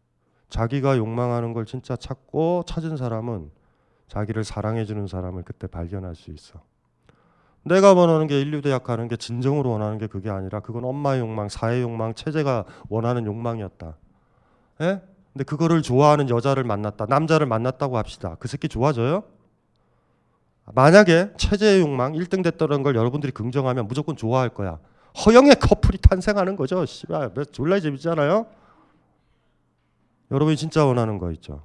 자기가 욕망하는 걸 진짜 찾고 찾은 사람은 자기를 사랑해주는 사람을 그때 발견할 수 있어. 내가 원하는 게 인류 대학 가는 게 진정으로 원하는 게 그게 아니라 그건 엄마의 욕망, 사회 욕망, 체제가 원하는 욕망이었다. 예? 근데 그거를 좋아하는 여자를 만났다. 남자를 만났다고 합시다. 그 새끼 좋아져요? 만약에 체제의 욕망 1등 됐다는 걸 여러분들이 긍정하면 무조건 좋아할 거야. 허영의 커플이 탄생하는 거죠. 씨발, 졸라 재밌잖아요. 여러분이 진짜 원하는 거 있죠.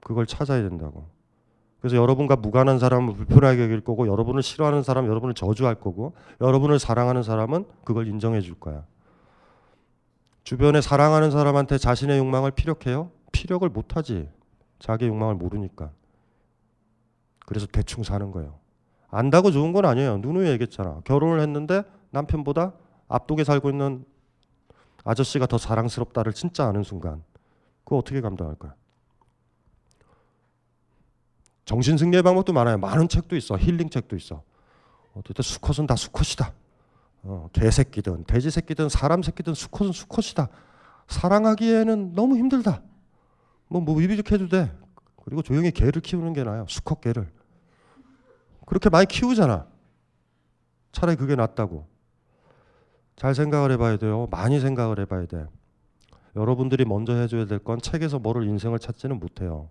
그걸 찾아야 된다고. 그래서 여러분과 무관한 사람을 불편하게 여길 거고 여러분을 싫어하는 사람 여러분을 저주할 거고 여러분을 사랑하는 사람은 그걸 인정해 줄 거야. 주변에 사랑하는 사람한테 자신의 욕망을 피력해요? 피력을 못 하지. 자기 욕망을 모르니까. 그래서 대충 사는 거예요. 안다고 좋은 건 아니에요. 누누이 얘기했잖아. 결혼을 했는데 남편보다 앞동에 살고 있는 아저씨가 더 사랑스럽다를 진짜 아는 순간 그거 어떻게 감당할 거야? 정신 승리의 방법도 많아요. 많은 책도 있어. 힐링 책도 있어. 어쨌든 수컷은 다 수컷이다. 어, 개새끼든 돼지 새끼든 사람 새끼든 수컷은 수컷이다. 사랑하기에는 너무 힘들다. 뭐 이렇게도 돼. 그리고 조용히 개를 키우는 게 나아요. 수컷 개를. 그렇게 많이 키우잖아. 차라리 그게 낫다고. 잘 생각을 해봐야 돼요. 많이 생각을 해봐야 돼. 여러분들이 먼저 해줘야 될 건 책에서 뭐를 인생을 찾지는 못해요.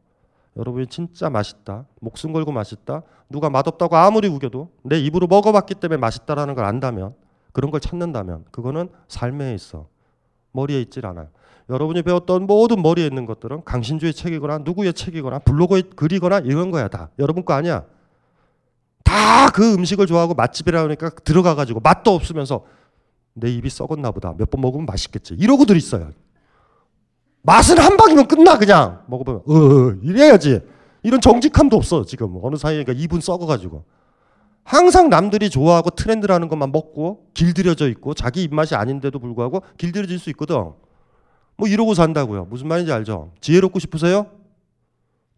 여러분이 진짜 맛있다. 목숨 걸고 맛있다. 누가 맛없다고 아무리 우겨도 내 입으로 먹어봤기 때문에 맛있다라는 걸 안다면 그런 걸 찾는다면 그거는 삶에 있어. 머리에 있질 않아요. 여러분이 배웠던 모든 머리에 있는 것들은 강신주의 책이거나 누구의 책이거나 블로그에 글이거나 이런 거야 다. 여러분 거 아니야. 다 그 음식을 좋아하고 맛집이라니까 들어가 가지고 맛도 없으면서 내 입이 썩었나 보다. 몇 번 먹으면 맛있겠지. 이러고들 있어요. 맛은 한 방이면 끝나 그냥 먹어보면 어, 어 이래야지. 이런 정직함도 없어 지금 어느 사이니까 입은 썩어가지고 항상 남들이 좋아하고 트렌드라는 것만 먹고 길들여져 있고 자기 입맛이 아닌데도 불구하고 길들여질 수 있거든. 뭐 이러고 산다고요. 무슨 말인지 알죠? 지혜롭고 싶으세요?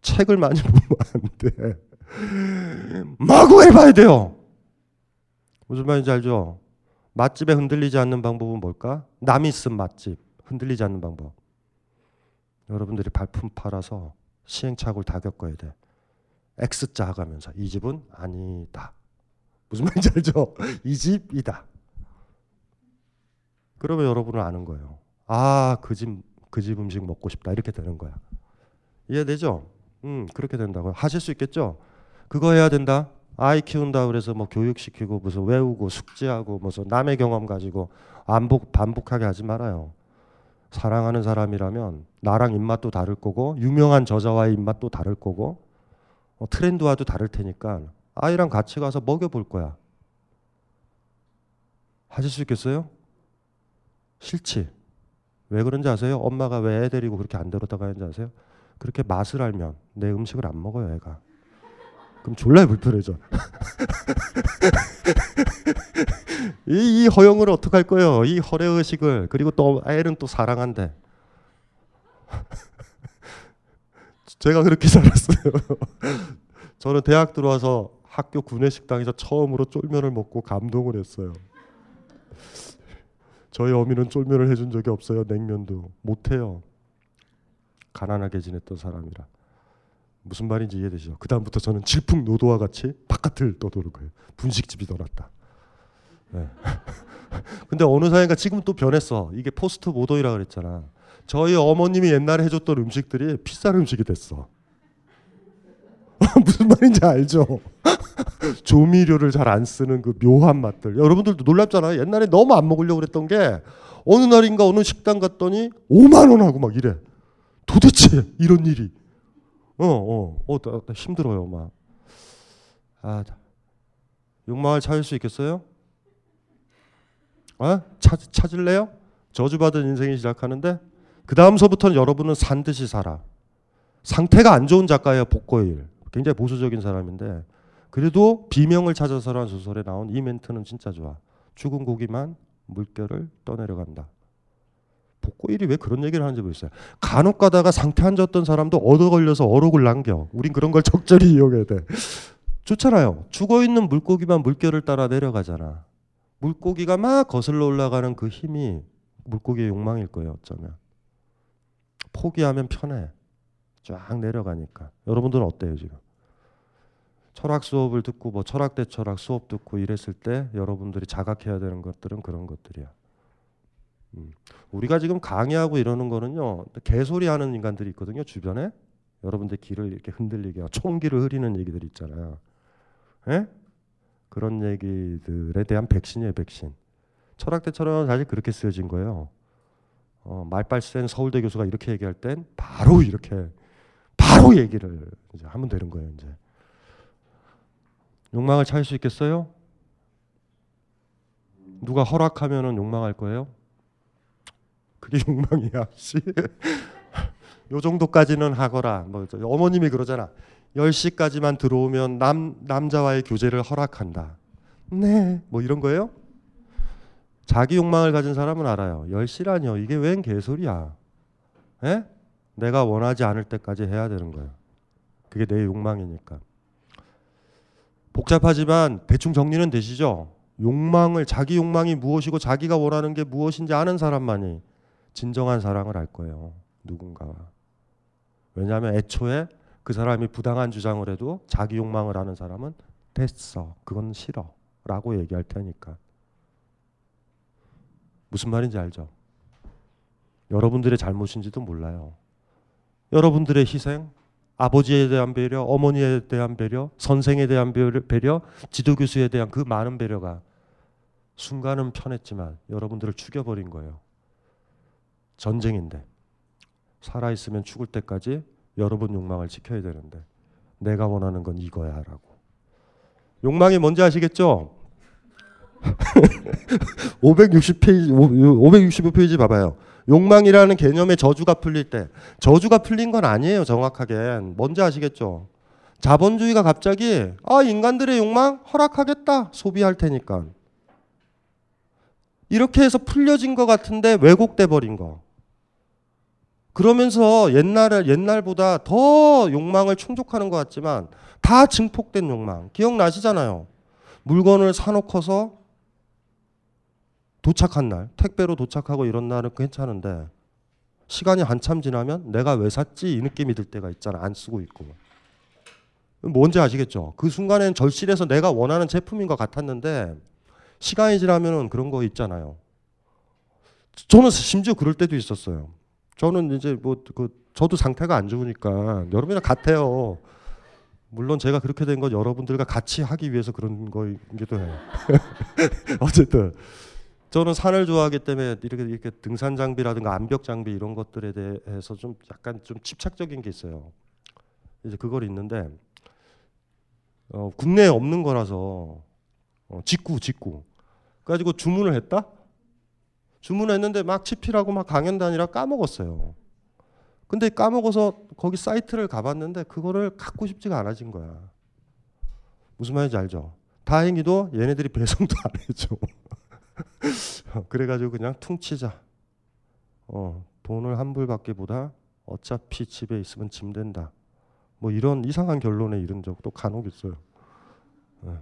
책을 많이 보면 안 돼. 마구 해봐야 돼요. 무슨 말인지 알죠? 맛집에 흔들리지 않는 방법은 뭘까? 남이 쓴 맛집 흔들리지 않는 방법. 여러분들이 발품 팔아서 시행착오를 다 겪어야 돼. X자 가면서 이 집은 아니다. 무슨 말인지 알죠? 이 집이다. 그러면 여러분은 아는 거예요. 아, 그 집, 그 집 음식 먹고 싶다. 이렇게 되는 거야. 이해되죠? 음, 그렇게 된다고. 하실 수 있겠죠? 그거 해야 된다. 아이 키운다 그래서 뭐 교육시키고 무슨 외우고 숙제하고 무슨 남의 경험 가지고 반복 반복하게 하지 말아요. 사랑하는 사람이라면 나랑 입맛도 다를 거고 유명한 저자와의 입맛도 다를 거고 어, 트렌드와도 다를 테니까 아이랑 같이 가서 먹여볼 거야. 하실 수 있겠어요? 싫지. 왜 그런지 아세요? 엄마가 왜 애 데리고 그렇게 안 데려다 가는지 아세요? 그렇게 맛을 알면 내 음식을 안 먹어요, 애가. 그럼 졸라 불편해져. 이, 이 허영을 어떡할 거예요? 이 허례 의식을 그리고 또 애는 또 사랑한대. 제가 그렇게 살았어요. 저는 대학 들어와서 학교 구내식당에서 처음으로 쫄면을 먹고 감동을 했어요. 저희 어미는 쫄면을 해준 적이 없어요. 냉면도 못해요. 가난하게 지냈던 사람이라. 무슨 말인지 이해되시죠? 그 다음부터 저는 질풍노도와 같이 바깥을 떠도는 거예요. 분식집이 더 낫다. 네. 근데 어느 사이인가 지금 또 변했어. 이게 포스트 모더이라 그랬잖아. 저희 어머님이 옛날에 해줬던 음식들이 비싼 음식이 됐어. 무슨 말인지 알죠? 조미료를 잘 안 쓰는 그 묘한 맛들. 여러분들도 놀랍잖아요. 옛날에 너무 안 먹으려고 그랬던 게 어느 날인가 어느 식당 갔더니 5만 원 하고 막 이래. 도대체 이런 일이. 어, 어, 어, 나, 나 힘들어요, 막. 아, 욕망을 찾을 수 있겠어요? 어? 찾, 찾을래요? 저주받은 인생이 시작하는데 그 다음서부터는 여러분은 산 듯이 살아. 상태가 안 좋은 작가예요, 복고일. 굉장히 보수적인 사람인데 그래도 비명을 찾아서라는 소설에 나온 이 멘트는 진짜 좋아. 죽은 고기만 물결을 떠내려간다. 복고일이 왜 그런 얘기를 하는지 모르겠어요. 간혹 가다가 상태 안 좋았던 사람도 얻어 걸려서 어록을 남겨. 우린 그런 걸 적절히 이용해야 돼. 좋잖아요. 죽어 있는 물고기만 물결을 따라 내려가잖아. 물고기가 막 거슬러 올라가는 그 힘이 물고기의 욕망일 거예요. 어쩌면 포기하면 편해. 쫙 내려가니까. 여러분들은 어때요 지금? 철학 수업을 듣고 뭐 철학 대 철학 수업 듣고 이랬을 때 여러분들이 자각해야 되는 것들은 그런 것들이야. 음. 우리가 지금 강의하고 이러는 거는요 개소리 하는 인간들이 있거든요 주변에 여러분들 귀를 이렇게 흔들리게 총기를 흐리는 얘기들 있잖아요. 예? 그런 얘기들에 대한 백신이에요 백신. 철학 대 철학은 사실 그렇게 쓰여진 거예요. 어, 말빨 센 서울대 교수가 이렇게 얘기할 땐 바로 이렇게 바로 얘기를 이제 하면 되는 거예요 이제. 욕망을 찾을 수 있겠어요? 누가 허락하면은 욕망할 거예요? 그게 욕망이야. 씨. 요 정도까지는 하거라. 뭐 어머님이 그러잖아. 10시까지만 들어오면 남 남자와의 교제를 허락한다. 네. 뭐 이런 거예요? 자기 욕망을 가진 사람은 알아요. 10시라뇨. 이게 웬 개소리야. 에? 내가 원하지 않을 때까지 해야 되는 거예요. 그게 내 욕망이니까. 복잡하지만 대충 정리는 되시죠? 욕망을 자기 욕망이 무엇이고 자기가 원하는 게 무엇인지 아는 사람만이 진정한 사랑을 할 거예요. 누군가와. 왜냐하면 애초에 그 사람이 부당한 주장을 해도 자기 욕망을 아는 사람은 됐어. 그건 싫어. 라고 얘기할 테니까. 무슨 말인지 알죠? 여러분들의 잘못인지도 몰라요. 여러분들의 희생, 아버지에 대한 배려, 어머니에 대한 배려, 선생에 대한 배려, 지도교수에 대한 그 많은 배려가 순간은 편했지만 여러분들을 죽여버린 거예요. 전쟁인데 살아 있으면 죽을 때까지 여러분 욕망을 지켜야 되는데 내가 원하는 건 이거야라고. 욕망이 뭔지 아시겠죠? 560페이지 565페이지 봐봐요. 욕망이라는 개념의 저주가 풀릴 때 저주가 풀린 건 아니에요. 정확하게 뭔지 아시겠죠? 자본주의가 갑자기 아 인간들의 욕망 허락하겠다 소비할 테니까 이렇게 해서 풀려진 것 같은데 왜곡돼 버린 거. 그러면서 옛날에 옛날보다 더 욕망을 충족하는 것 같지만 다 증폭된 욕망 기억나시잖아요. 물건을 사놓고서 도착한 날 택배로 도착하고 이런 날은 괜찮은데 시간이 한참 지나면 내가 왜 샀지 이 느낌이 들 때가 있잖아 안 쓰고 있고 뭔지 아시겠죠? 그 순간엔 절실해서 내가 원하는 제품인 것 같았는데 시간이 지나면 그런 거 있잖아요. 저는 심지어 그럴 때도 있었어요. 저는 이제 뭐 그 저도 상태가 안 좋으니까 여러분이랑 같아요. 물론 제가 그렇게 된 건 여러분들과 같이 하기 위해서 그런 거이기도 해요. 어쨌든 저는 산을 좋아하기 때문에 이렇게 이렇게 등산 장비라든가 암벽 장비 이런 것들에 대해서 좀 약간 좀 집착적인 게 있어요. 이제 그걸 있는데 어, 국내에 없는 거라서 어, 직구 직구. 그래가지고 주문을 했다. 주문했는데 막 치필하고 막 강연 다니라 까먹었어요. 근데 까먹어서 거기 사이트를 가봤는데 그거를 갖고 싶지가 않아진 거야. 무슨 말인지 알죠? 다행히도 얘네들이 배송도 안 해줘. 그래가지고 그냥 퉁치자. 어, 돈을 환불 받기보다 어차피 집에 있으면 짐 된다. 뭐 이런 이상한 결론에 이른 적도 간혹 있어요. 예.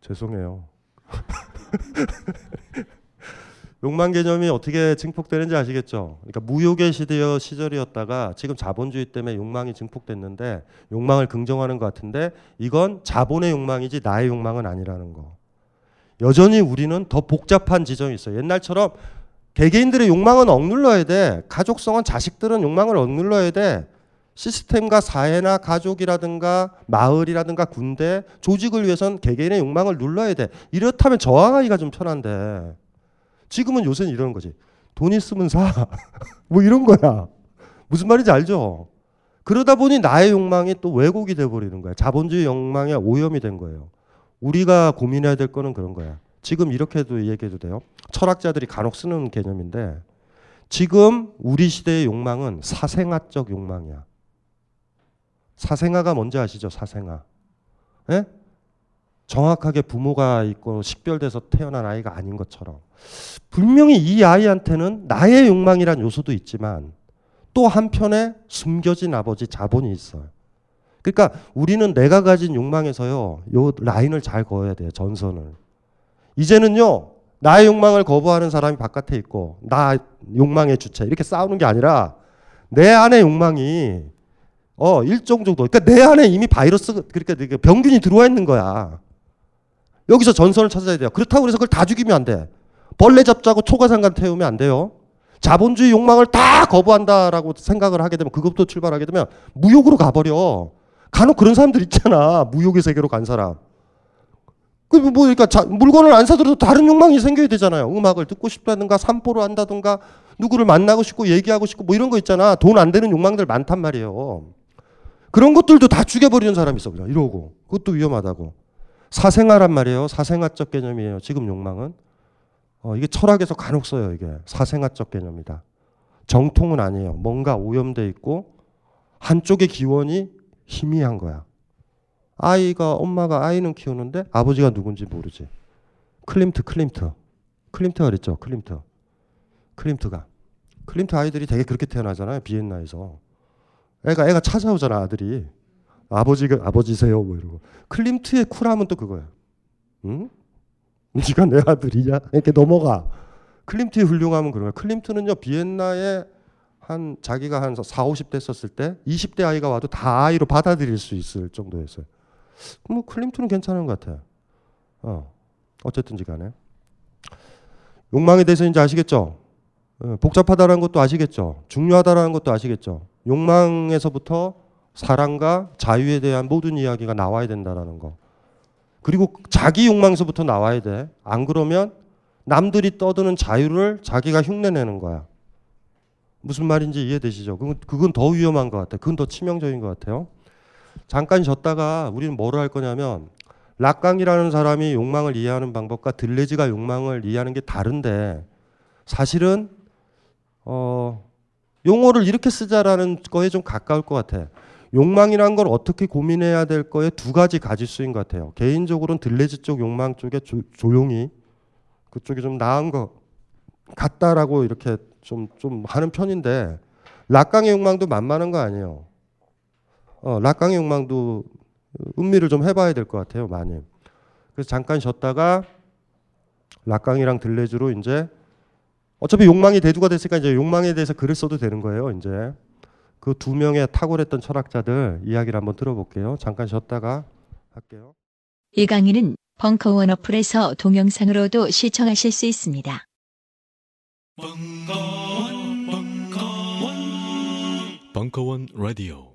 죄송해요. 욕망 개념이 어떻게 증폭되는지 아시겠죠? 그러니까 무욕의 시대 시절이었다가 지금 자본주의 때문에 욕망이 증폭됐는데 욕망을 긍정하는 것 같은데 이건 자본의 욕망이지 나의 욕망은 아니라는 거. 여전히 우리는 더 복잡한 지점이 있어요. 옛날처럼 개개인들의 욕망은 억눌러야 돼. 가족성은 자식들은 욕망을 억눌러야 돼. 시스템과 사회나 가족이라든가 마을이라든가 군대, 조직을 위해선 개개인의 욕망을 눌러야 돼. 이렇다면 저항하기가 좀 편한데 지금은 요새는 이러는 거지. 돈 있으면 사. 뭐 이런 거야. 무슨 말인지 알죠? 그러다 보니 나의 욕망이 또 왜곡이 돼버리는 거야. 자본주의 욕망에 오염이 된 거예요. 우리가 고민해야 될 거는 그런 거야. 지금 이렇게도 얘기해도 돼요. 철학자들이 간혹 쓰는 개념인데 지금 우리 시대의 욕망은 사생아적 욕망이야. 사생아가 뭔지 아시죠? 사생아. 예? 정확하게 부모가 있고 식별돼서 태어난 아이가 아닌 것처럼 분명히 이 아이한테는 나의 욕망이란 요소도 있지만 또 한편에 숨겨진 아버지 자본이 있어요. 그러니까 우리는 내가 가진 욕망에서요, 요 라인을 잘 그어야 돼요, 전선을. 이제는요, 나의 욕망을 거부하는 사람이 바깥에 있고, 나 욕망의 주체, 이렇게 싸우는 게 아니라, 내 안의 욕망이, 어, 일정 정도, 그러니까 내 안에 이미 바이러스, 그러니까 병균이 들어와 있는 거야. 여기서 전선을 찾아야 돼요. 그렇다고 해서 그걸 다 죽이면 안 돼. 벌레 잡자고 초가상간 태우면 안 돼요. 자본주의 욕망을 다 거부한다라고 생각을 하게 되면 그것부터 출발하게 되면 무욕으로 가버려. 간혹 그런 사람들 있잖아. 무욕의 세계로 간 사람. 그뭐 그러니까 자, 물건을 안 사더라도 다른 욕망이 생겨야 되잖아요. 음악을 듣고 싶다든가 산보를 한다든가 누구를 만나고 싶고 얘기하고 싶고 뭐 이런 거 있잖아. 돈 안 되는 욕망들 많단 말이에요. 그런 것들도 다 죽여버리는 사람이 있어 그냥 이러고 그것도 위험하다고. 사생아란 말이에요. 사생아적 개념이에요. 지금 욕망은. 어, 이게 철학에서 간혹 써요. 이게 사생아적 개념이다. 정통은 아니에요. 뭔가 오염돼 있고 한쪽의 기원이 희미한 거야. 아이가 엄마가 아이는 키우는데 아버지가 누군지 모르지. 클림트 클림트. 클림트가 그랬죠. 클림트. 클림트가. 클림트 아이들이 되게 그렇게 태어나잖아요. 비엔나에서. 애가 애가 찾아오잖아 아들이. 아버지가 아버지세요 뭐 이러고. 클림트의 쿨함은 또 그거야. 응? 네가 내 아들이냐? 이렇게 넘어가. 클림트의 훌륭함은 그런 거야. 클림트는요 비엔나에 한 자기가 한 4, 50대 됐을 때 20대 아이가 와도 다 아이로 받아들일 수 있을 정도였어요. 뭐 클림트는 괜찮은 것 같아요. 어. 어쨌든지 간에. 욕망에 대해서 이제 아시겠죠? 어, 복잡하다는 것도 아시겠죠? 중요하다는 것도 아시겠죠? 욕망에서부터 사랑과 자유에 대한 모든 이야기가 나와야 된다는 거. 그리고 자기 욕망에서부터 나와야 돼. 안 그러면 남들이 떠드는 자유를 자기가 흉내내는 거야. 무슨 말인지 이해되시죠? 그건, 그건 더 위험한 것 같아요. 그건 더 치명적인 것 같아요. 잠깐 쉬었다가 우리는 뭐를 할 거냐면 락강이라는 사람이 욕망을 이해하는 방법과 들레즈가 욕망을 이해하는 게 다른데 사실은 어, 용어를 이렇게 쓰자라는 거에 좀 가까울 것 같아. 욕망이란 걸 어떻게 고민해야 될 거에 두 가지 가지수인 것 같아요. 개인적으로는 들레즈 쪽 욕망 쪽에 조, 조용히 그쪽이 좀 나은 것 같다라고 이렇게 좀, 좀 하는 편인데 락강의 욕망도 만만한 거 아니에요. 어, 락강의 욕망도 음미를 좀 해봐야 될 것 같아요, 많이. 그래서 잠깐 쉬었다가 락강이랑 들레즈로 이제 어차피 욕망이 대두가 됐으니까 이제 욕망에 대해서 글을 써도 되는 거예요, 이제. 그 두 명의 탁월했던 철학자들 이야기를 한번 들어볼게요. 잠깐 쉬었다가 할게요. 이 강의는 벙커원 어플에서 동영상으로도 시청하실 수 있습니다. 벙커원, 벙커원, 벙커원 라디오.